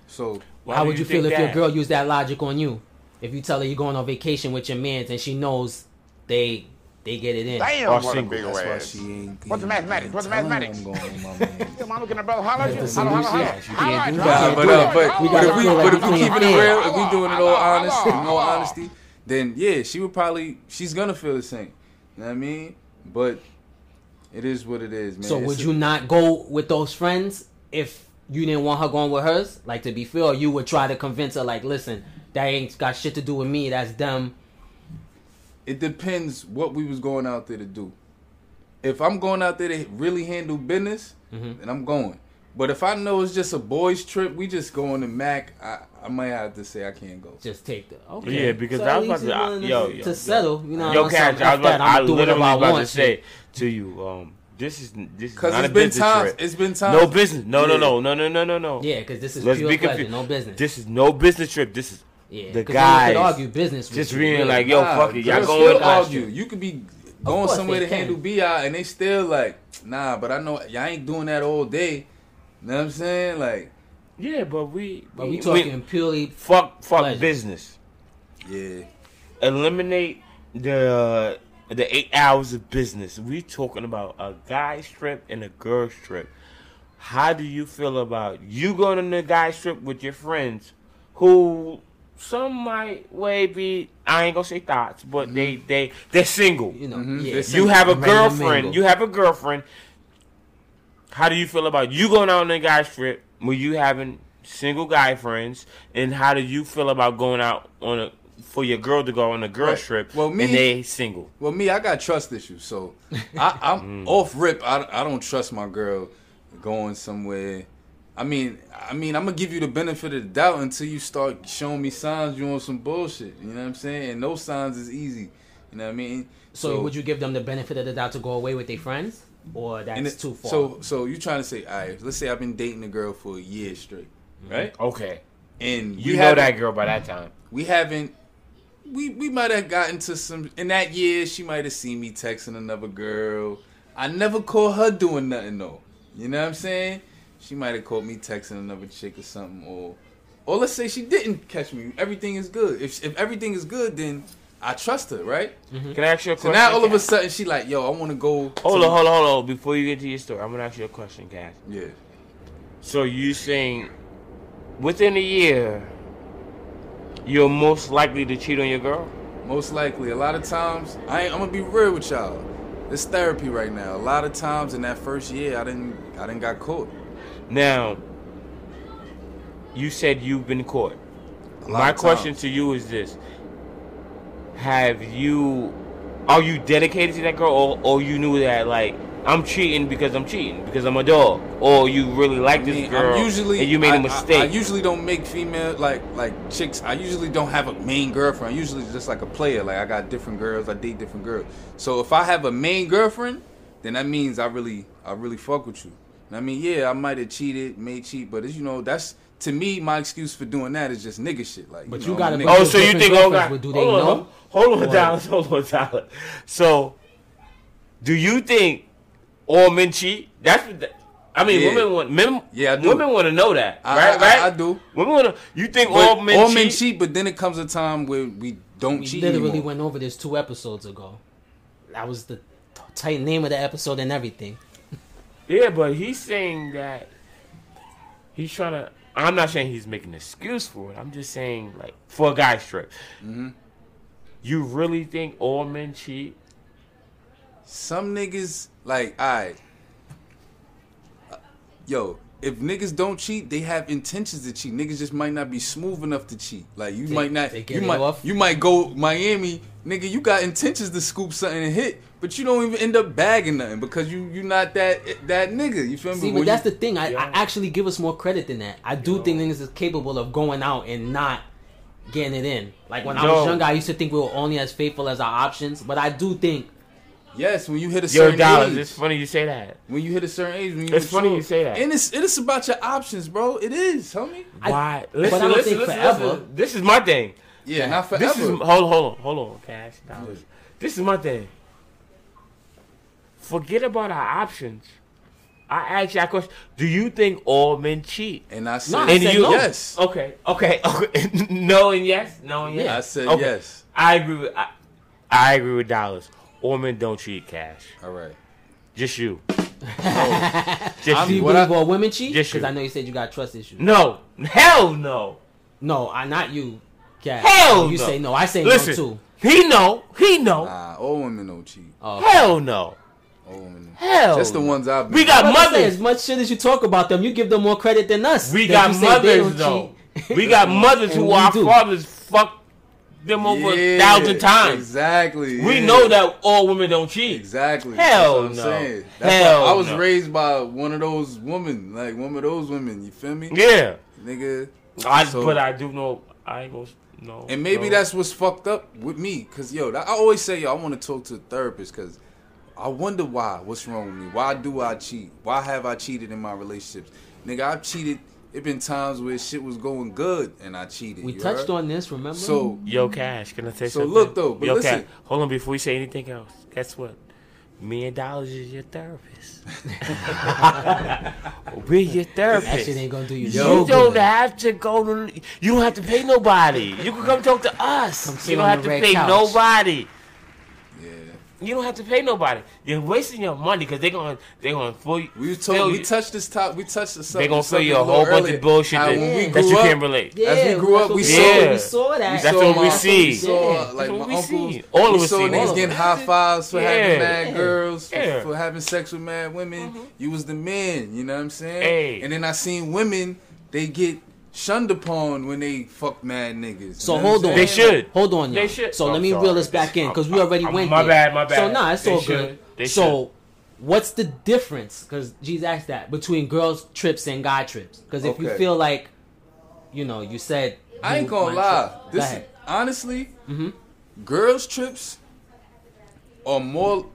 So, Why How would you, think feel if your girl used that logic on you? If you tell her you're going on vacation with your mans and she knows they they get it in. Damn, Or what a single. big that's why ass. she ain't. What's the mathematics? What's the mathematics? I'm going with my man. Your mama looking at brother holler at you. Holler, holler, holler. She can't at do you. that. But, uh, but, We but if we feel like but if we we keeping it real, if we doing it all honest, in all honesty, then yeah, she would probably she's gonna feel the same. You know what I mean? But it is what it is, man. So It's would a- you not go with those friends if you didn't want her going with hers? Like to be fair, you would try to convince her like, listen, that ain't got shit to do with me. That's them. It depends what we was going out there to do. If I'm going out there to really handle business, Mm-hmm. then I'm going. But if I know it's just a boys trip, we just going to Mac. I, I might have to say I can't go. Just take the okay. Yeah, because So I was about least to, you I, willing yo, to, yo, to yo. settle. You know, Yo, on Cash, some I F was about, I I'ma do literally whatever I was about to say to you, um, this is this is Cause not it's a been business times. trip. It's been times. No business. No, no, Yeah. no, no, no, no, no, no. Yeah, because this is Let's pure be pleasure, no business. This is no business trip. This is yeah, the 'cause then you guys could argue business. with just you, being really. like, yo, Nah, fuck it, y'all girls going still with us. argue. You could be going somewhere to can. handle bi, and they still like, nah. But I know y'all ain't doing that all day. You know what I'm saying? Like, Yeah, but we, But we talking purely. fuck, fuck pleasure. business. yeah, Eliminate the uh, the eight hours of business. We talking about a guy's trip and a girl's trip. How do you feel about you going on the guy's trip with your friends, who some might way be I ain't gonna say thoughts, but they they they're single. You know, Mhm. yeah, They You have a ready girlfriend. You have a girlfriend. How do you feel about you going out on a guy's trip when you having single guy friends? And how do you feel about going out on a for your girl to go on a girl Right. trip Well, me- and they single? Well, me, I got trust issues, so I, I'm Mm. off rip. I, I don't trust my girl going somewhere. I mean, I mean, I'm gonna give you the benefit of the doubt until you start showing me signs you on some bullshit. You know what I'm saying? And those signs is easy. You know what I mean? So, would you give them the benefit of the doubt to go away with their friends, or that's and it- too far? So, so you trying to say, all right? Let's say I've been dating a girl for a year straight, mm-hmm. right? Okay, And you know haven't- that girl by that time. we haven't we we might have gotten to some in that year she might have seen me texting another girl i never caught her doing nothing though you know what i'm saying she might have caught me texting another chick or something or or let's say she didn't catch me everything is good if if everything is good then i trust her right mm-hmm. Can I ask you a question? so now all of a sudden she like yo i want to go Hold to- on, hold on, hold on. Before you get to your story, I'm gonna ask you a question, Cash. yeah So you saying within a year you're most likely to cheat on your girl? Most likely, a lot of times, I ain't, I'm gonna be real with y'all. It's therapy right now. A lot of times in that first year, I didn't, I didn't got caught. Now, you said you've been caught. My question to you is this: Have you, are you dedicated to that girl, or, or you knew that like I'm cheating because I'm cheating because I'm a dog, or you really like I this girl I'm usually and you made I- a I- mistake? I, usually don't make female like like chicks. I usually don't have a main girlfriend. I usually just like a player. Like I got different girls. I date different girls. So if I have a main girlfriend, then that means I really I really fuck with you. And I mean, yeah, I might have cheated, may cheat, but it's, you know that's to me my excuse for doing that is just nigga shit. Like, But you, you know, gotta a nigga. Oh, so you think oh girlfriends, God, do they hold on, hold on, Dollars, hold on, Dollars. So, do you think all men cheat? That's what the, I mean, Yeah. women want men. Yeah, I do. Women want to know that, I- right? I- right? I do. Women want to. You think But all men all cheat? men cheat, but then it comes a time where we don't cheat. We cheat literally anymore. went over this two episodes ago. That was the tight name of the episode and everything. Yeah, but he's saying that he's trying to. I'm not saying he's making an excuse for it. I'm just saying, like, for a guy strip. Mm-hmm. You really think all men cheat? Some niggas like, alright, yo, if niggas don't cheat, they have intentions to cheat. Niggas just might not be smooth enough to cheat. Like you They- might not, you might, off. you might go Miami, nigga. You got intentions to scoop something and hit, but you don't even end up bagging nothing because you you not that that nigga. You feel me? See, When but that's you- the thing. I, Yeah. I actually give us more credit than that. I do think niggas is capable of going out and not getting it in. Like when I was Yo. younger, I used to think we were only as faithful as our options. But I do think yes. When you hit a Yo, certain Dollars, age, it's funny you say that. when you hit a certain age, when you It's funny mature. you say that. and it's it is about your options, bro. It is, homie. Why? but Listen, I listen, listen, forever. listen. This is my thing. Yeah, not forever. This is hold on, hold on, hold on, Cash. Dollars. This is my thing. Forget about our options. I asked you a question. Do you think all men cheat? and I said, No, I And said you, no. yes. Okay, okay, okay. no and yes, no and yes. I said Okay. yes. I agree with. I, I agree with Dollars. All men don't cheat, Cash. All right. Just you. I'm- Just do you you. What believe I- all women cheat? Just Because. I know you said you got trust issues. No, hell no. No, I not you. Cat. Hell oh, You no. say no. I say Listen, no too. he know. He know. Nah, all women don't cheat. Oh. Hell no. All women. Hell. Just the ones I've been. We got I'm about to say, mothers. as much shit as you talk about them, you give them more credit than us. We got you say they mothers though. cheat. We got mothers who we our do. fathers fuck them over a Yeah, thousand times. Exactly. We yeah. know that all women don't cheat. Exactly. Hell That's what no. I'm saying. That's Hell I was no. raised by one of those women, like one of those women. You feel me? Yeah, Nigga. I, So- but I do know. I ain't gonna no. And maybe no. that's what's fucked up with me, cause yo, I always say yo, I want to talk to a therapist, cause I wonder why. What's wrong with me? Why do I cheat? Why have I cheated in my relationships? Nigga, I've cheated. It been times where shit was going good and I cheated. We touched heard? on this, remember? So Yo, Cash, can I say So something? look, though, but Yo, listen. Cash, hold on before we say anything else. Guess what? Me and Dollars is your therapist. We're your that therapist. shit ain't gonna do you You no don't good. have to go to. You don't have to pay nobody. You can come talk to us. Come you don't have to pay couch. nobody. Yeah, You don't have to pay nobody. You're wasting your money because they're gonna they're gonna fool you. we was fill told we you- touched this top. We touched the subject. They gonna fill you a whole bunch earlier. of bullshit How that, when we that you up, can't relate. Yeah, As we grew up, that's we saw- we saw that. We That's saw what we my- see. saw like That's what my we uncles. see. All we of us saw see. niggas All getting of high fives for having mad Yeah. girls, for, Yeah. Mm-hmm. for having sex with mad women. You was the man. You know what I'm saying? And then I seen women. They get shunned upon when they fuck mad niggas. So hold on. They should. Hold on, They y'all. should. So I'm let me sorry. reel this back in because we already I'm- went my there. bad, my bad. So nah, it's They all should. good. They so what's the difference? Because G's asked that between girls trips and guy trips. Because if you feel like, you know, you said I ain't gonna lie. trip. Go This ahead. honestly, Mm-hmm. girls trips are more.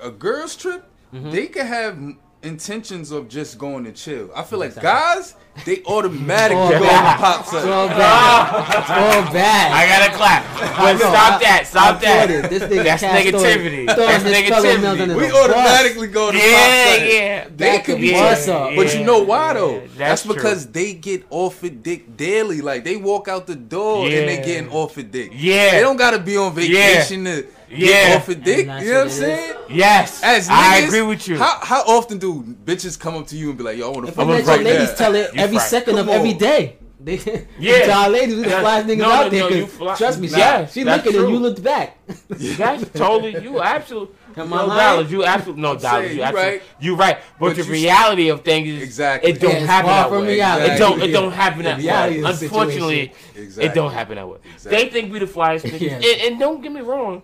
A a girls trip, Mm-hmm. they can have intentions of just going to chill. I feel like Exactly. guys, they automatically go God. and pop It's all something. bad. It's all bad. I gotta clap. But know, stop I- that. Stop I that. it. This nigga That's Cash throwing- negativity. That's his fellow negativity. We automatically go to pop Yeah, something. yeah. They That could could be, bust up. but you know why Yeah, though? yeah, That's, that's true. because they get off it dick daily. Like they walk out the door and they Yeah. getting off it dick. Yeah. they don't gotta be on vacation to Yeah. get off it dick. You know what I'm what it saying? Yes, As niggas, I agree with you. How how often do bitches come up to you and be like, "Yo, I want to If we fuck let you your right ladies now"? tell it You every right. second of Come every on. day. They, Yeah. to our ladies, we the Yeah. flyest niggas No, out no, there. no, 'cause you fly- trust me, Yes, she, she that's looking and you looked back. That's totally you. Absolutely. No dollars, you absolutely no dollars. You you absolutely, right. you right. But, But the you- reality of things is Exactly. it don't Yeah, happen that from way. reality. It don't. It Yeah. don't happen that way. Unfortunately. Exactly. it don't happen that way. Exactly. They think we the flyest niggas, Yeah. and, and don't get me wrong.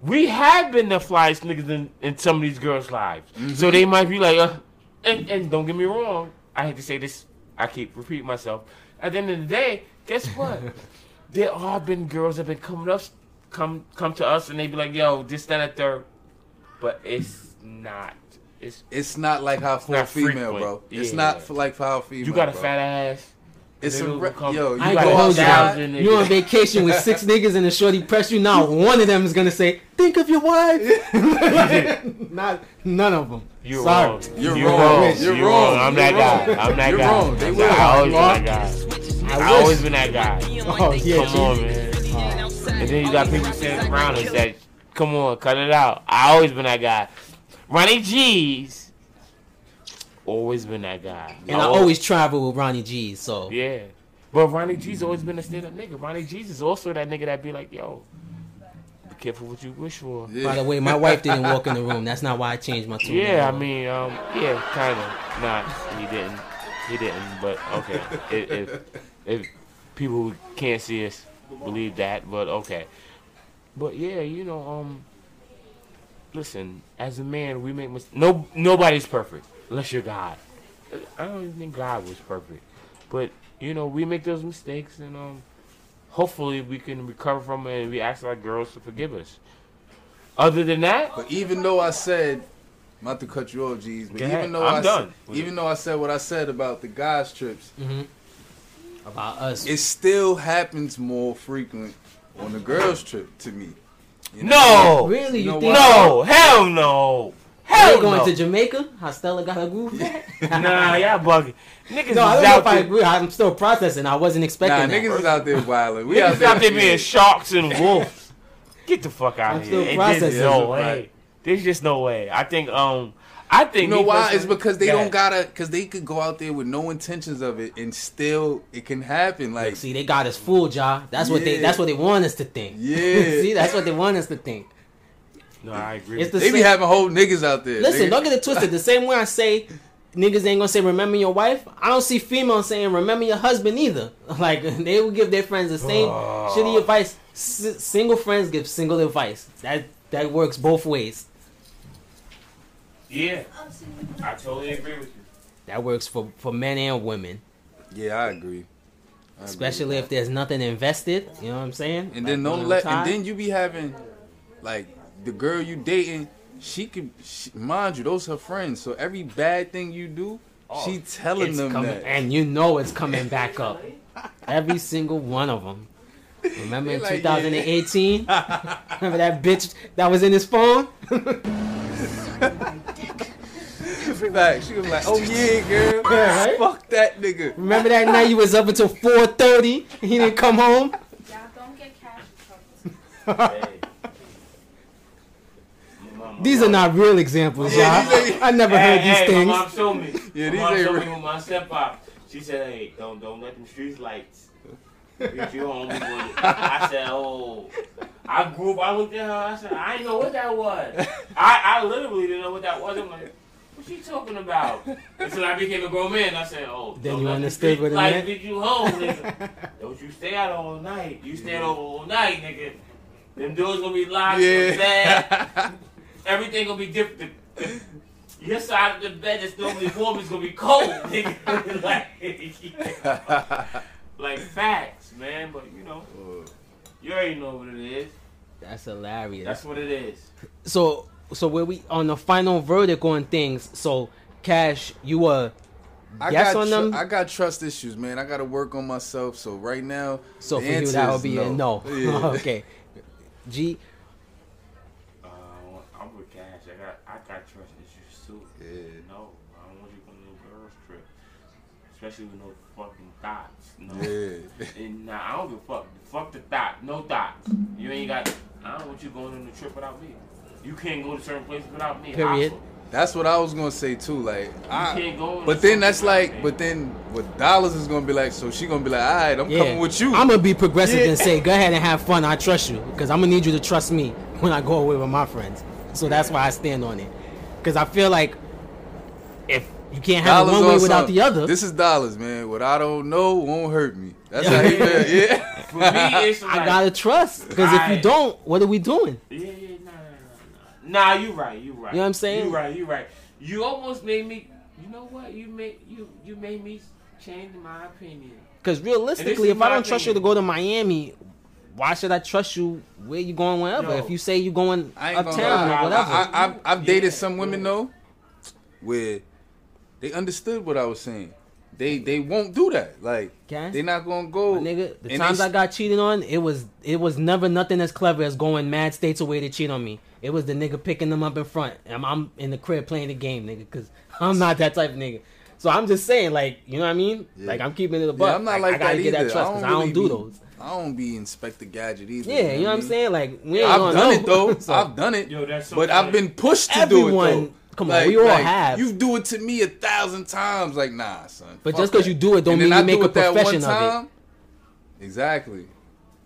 We have been the flyest niggas in, in some of these girls' lives, Mm-hmm. so they might be like, uh, and, and don't get me wrong. I hate to say this. I keep repeating myself. At the end of the day, guess what? there are been girls that have been coming up, come come to us, and they be like, "Yo, this, that, and third," but it's not. It's It's not like how for a female, frequent. bro. It's Yeah. not for like for how female. you got a bro. fat ass. It's a re- come- yo. You I ain't got hold you. You on vacation with six niggas and a shorty press you now. One of them is gonna say, "Think of your wife." Not none of them. You're Sorry. wrong. You're You're wrong. wrong. You're You're wrong. wrong. I'm that guy. I'm that You're guy. wrong. They I'm will. I always been that guy. I I always been that guy. Oh yeah, Come on, G. man. And then you got oh, people sitting around us that, come on, cut it out. I always been that guy. Ronnie G's, always been that guy. And I always travel with Ronnie G. So Yeah. But Ronnie G's always been a stand up nigga. Ronnie G's is also that nigga that be like, yo, be careful what you wish for. Yeah. by the way, my wife didn't walk in the room. That's not why I changed my tune. Yeah, I mean, um, yeah, kind of. Nah, he didn't. He didn't. But okay, if, if if people who can't see us believe that, but okay. But yeah, you know, um, listen, as a man, we make mistakes. No, nobody's perfect unless you're God. I don't even think God was perfect, but you know, we make those mistakes, and um, hopefully we can recover from it, and we ask our girls to forgive us. Other than that, But even though I said, not to cut you off, G's, but even though I'm I done said, with even though I said what I said about the guys trips, about us. it still happens more frequent on the girls trip to me. You know? no. really, You you, know think? No, hell no. We're Hell going no. to Jamaica. How Stella got her groove back? nah, y'all bugging. Niggas No, I is don't know out if I there. agree. I'm still processing. I wasn't Nah, expecting that. niggas is out there wilding. We Niggas out there being sharks and wolves. Get the fuck out I'm of still here. And There's processing. no way. There's just no way. I think um I think You know why? It's because they Go don't gotta, because they could go out there with no intentions of it, and still it can happen. Like, See, they got us fooled, y'all. That's what they. That's what they want us to think. Yeah. See, that's what they want us to think. No, I agree. It's with the they be having whole niggas out there. Listen, nigga. don't get it twisted. The same way I say niggas ain't gonna say remember your wife, I don't see females saying remember your husband either. Like they will give their friends the same oh. shitty advice. S- single friends give single advice. That that works both ways. Yeah. I totally agree with you. That works for for men and women, Yeah, I agree. I agree. especially if there's nothing invested. You know what I'm saying? And then don't no let. tie. And then you be having, like, the girl you dating. She can, she, mind you, those her friends. So every bad thing you do, oh, she telling Oh, them coming, that. and you know it's coming back up. Every single one of them. Remember in They like, 2018? Remember that bitch that was in his phone? Fact. She was like, "Oh yeah, girl, Yeah, right? fuck that nigga." Remember that night you was up until 4:30? He didn't come home. Y'all don't get cash trouble. These are not real examples, y'all. Yeah, I never Hey, heard these hey, things. my mom showed me. Yeah, my these mom ain't showed real. me with my stepfather. She said, "Hey, don't don't let them streets lights get you home." with it." I said, "Oh." I grew up. I looked at her. I said, "I didn't know what that was." I I literally didn't know what that was. I'm like, "What she talking about?" Until I became a grown man, I said, "Oh." Then don't you let understood street what it lights meant? Get you home, nigga. don't you stay out all night. You stay out all night, nigga. Them doors gonna be locked. Yeah. Yeah. Everything gonna be different. Your side of the bed that's normally warm is gonna be cold, nigga. like, like facts, man. But you know, you already know what it is. That's hilarious. That's what it is. so, so where we on the final verdict on things? So, Cash, you were I yes got on tru- them. I got trust issues, man. I got to work on myself. So right now, so the for you that that is would be a no. Yeah. okay. G, Uh, I'm with Cash. I got I got trust issues too. Yeah. No, I don't want you on no girls trip, especially with no fucking thoughts. No. Yeah. And nah, I don't give a fuck. Fuck the thought. No thoughts. You ain't got. I don't want you going on the trip without me. You can't go to certain places without me. Period. Also. That's what I was gonna say too. Like, I, can't go but then that's like, me. but then what dollars is gonna be like? So she gonna be like, all right, I'm yeah, coming with you. I'm gonna be progressive Yeah. and say, go ahead and have fun. I trust you because I'm gonna need you to trust me when I go away with my friends. So that's why I stand on it. Because I feel like if you can't have it Dollars one way without something. the other, This is dollars, man. What I don't know won't hurt me. That's how he feel. Yeah. For me, it's like, I gotta trust. Because if you don't, what are we doing? Yeah, yeah, nah, nah, nah, nah. Nah, you right, you right. You know what I'm saying? You right, you right. You almost made me. You know what? You made you you made me change my opinion. Because realistically, if I don't trust you to go to Miami, why should I trust you where you going wherever? Yo. if you say you going I gonna uptown or whatever. I, I, I've, I've Yeah. dated some women though, where they understood what I was saying. They they won't do that. Like Okay. they not gonna go. My nigga, the times they- I got cheated on, it was it was never nothing as clever as going mad states away to cheat on me. It was the nigga picking them up in front, and I'm, I'm in the crib playing the game, nigga, because I'm not that type of nigga. So I'm just saying, like, you know what I mean? Yeah. Like I'm keeping it a buck. Yeah, I'm not like I gotta that get either. that trust because I, really don't do be- those. I don't be Inspector Gadget either. Yeah, you know what I'm mean? saying? Like we ain't I've done know. it though. So- I've done it. Yo, that's so but funny. I've been pushed to do it Everyone- though. Come on, we all have. You do it to me a thousand times. Like nah, son. But just because you do it don't mean you I make a it that one profession of it. Exactly.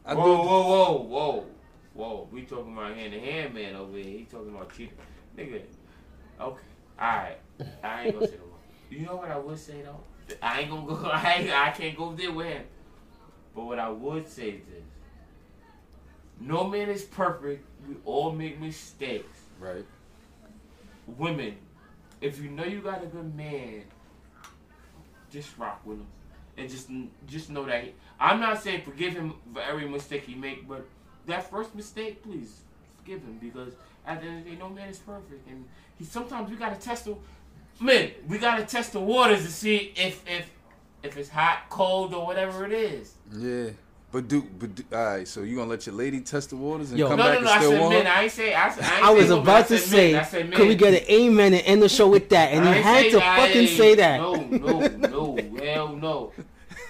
I Whoa, do. whoa, whoa, whoa, whoa. We talking about hand to hand man over here. He talking about cheating. Nigga. Okay. Alright. I ain't gonna say no more. You know what I would say though? I ain't gonna go I ain't, I can't go there with him. But what I would say is this. No man is perfect. We all make mistakes. Right. Women, if you know you got a good man, just rock with him. And just just know that he, I'm not saying forgive him for every mistake he make, but that first mistake, please forgive him because at the end of the day, no man is perfect, and he sometimes we gotta test the man. We gotta test the waters to see if if if it's hot, cold, or whatever it is. Yeah. But do but do, all right. So you gonna let your lady test the waters and Yo. come No, back no, and no. I still said want men. her? I ain't say. I, said- I, ain't I was say women, about I to said say, men. I said men. could we get an amen and end the show with that? And I he had to I fucking ain't- say that. No, no, no, hell no.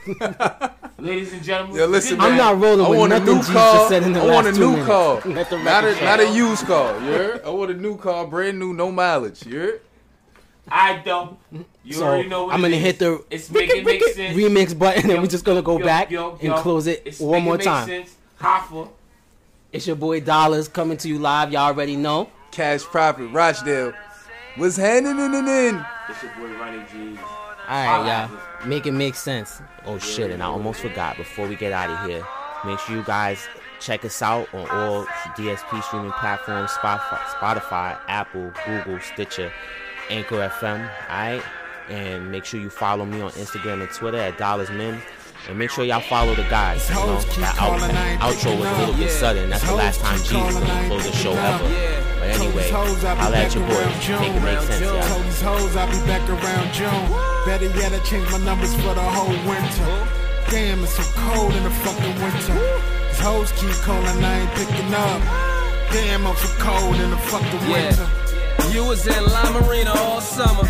Ladies and gentlemen, Yo, listen, good I'm man. night. not rolling I with want a nothing new Jesus car. said in the I want a last two new car. Not a, not a used car. Yeah. I want a new car, brand new, no mileage. You heard? I don't. You So already know what I'm gonna is. hit the It's making make sense. remix button, and Yo, we're just gonna go yo, back yo, and yo. close it It's one more make time. Sense. Hoffa. It's your boy Dollars coming to you live. Y'all already know. Cash Profit, Rochdale. was handing in and in? It's your boy Ronnie G. All right, y'all. Make it make sense. Oh shit! And I almost forgot. Before we get out of here, make sure you guys check us out on all DSP streaming platforms: Spotify, Spotify Apple, Google, Stitcher, Anchor FM. All right, and make sure you follow me on Instagram and Twitter at Dollars Mims. And make sure y'all follow the guys. You know, that out, outro was a little bit sudden. That's the last time G was gonna close the show ever. But anyway, holla at your boy. Make it make sense, y'all. These hoes I'll be back around June. Better yet, I changed my numbers for the whole winter. Damn, it's so cold in the fucking winter. These hoes keep calling, I ain't picking up. Damn, I'm so cold in the fucking winter. You was in La Marina all summer.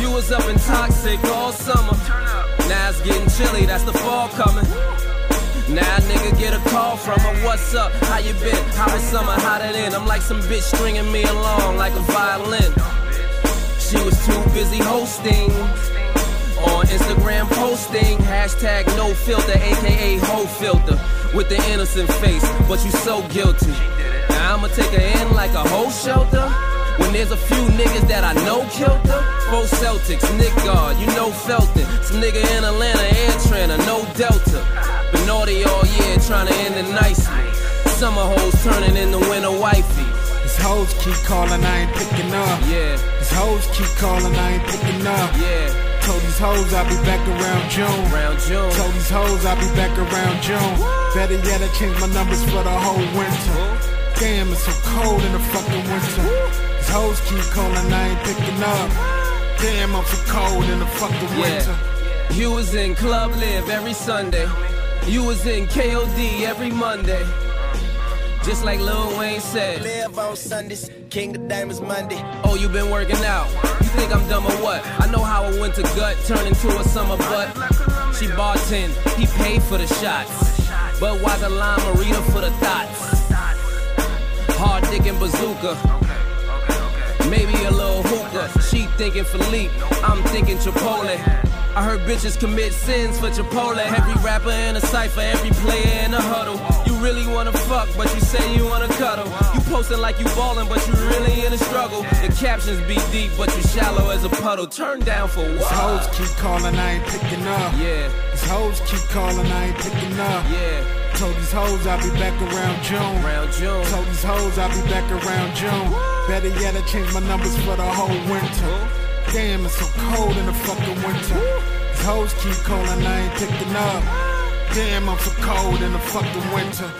You was up in Toxic all summer. Now it's getting chilly, that's the fall coming. Now nigga get a call from her, what's up? How you been? How was summer? How that in? I'm like some bitch stringing me along like a violin. She was too busy hosting. On Instagram posting, hashtag no filter, aka hoe filter. With the innocent face, but you so guilty. Now I'ma take her in like a whole shelter. When there's a few niggas that I know killed her. Four Celtics, Nick Guard, you know Felton. Some nigga in Atlanta, Air Trainer, no Delta. Been naughty all year, trying to end it nicely. Summer hoes turning into winter wifey. These hoes keep calling, I ain't picking up. Yeah, These hoes keep calling, I ain't picking up. yeah, Told these hoes I'll be back around June. around June. Told these hoes I'll be back around June. Better yet, I changed my numbers for the whole winter. Damn, it's so cold in the fucking winter. These hoes keep calling, I ain't picking up. Damn, I'm so cold in the fucking winter. Yeah. You was in Club LIV every Sunday. You was in KOD every Monday. Just like Lil Wayne said. LIV on Sundays, King of Diamonds Monday. Oh, you been working out? You think I'm dumb or what? I know how a winter gut turned into a summer butt. She bought 10, he paid for the shots. But why the lime marina for the thoughts? Hard dick and bazooka. Maybe a little hookah. She thinking Philippe, I'm thinking Chipotle. I heard bitches commit sins for Chipotle. Every rapper in a cipher, every player in a huddle. You really wanna fuck, but you say you wanna cuddle. You posting like you ballin', but you really in a struggle. The captions be deep, but you shallow as a puddle. Turn down for what? These hoes keep calling, I ain't picking up. Yeah, These hoes keep calling, I ain't picking up. yeah, Told these hoes I'll be back around June. around June. Told these hoes I'll be back around June. Better yet, I changed my numbers for the whole winter. Damn, it's so cold in the fucking winter. These hoes keep calling, I ain't picking up. Damn, I'm so cold in the fucking winter.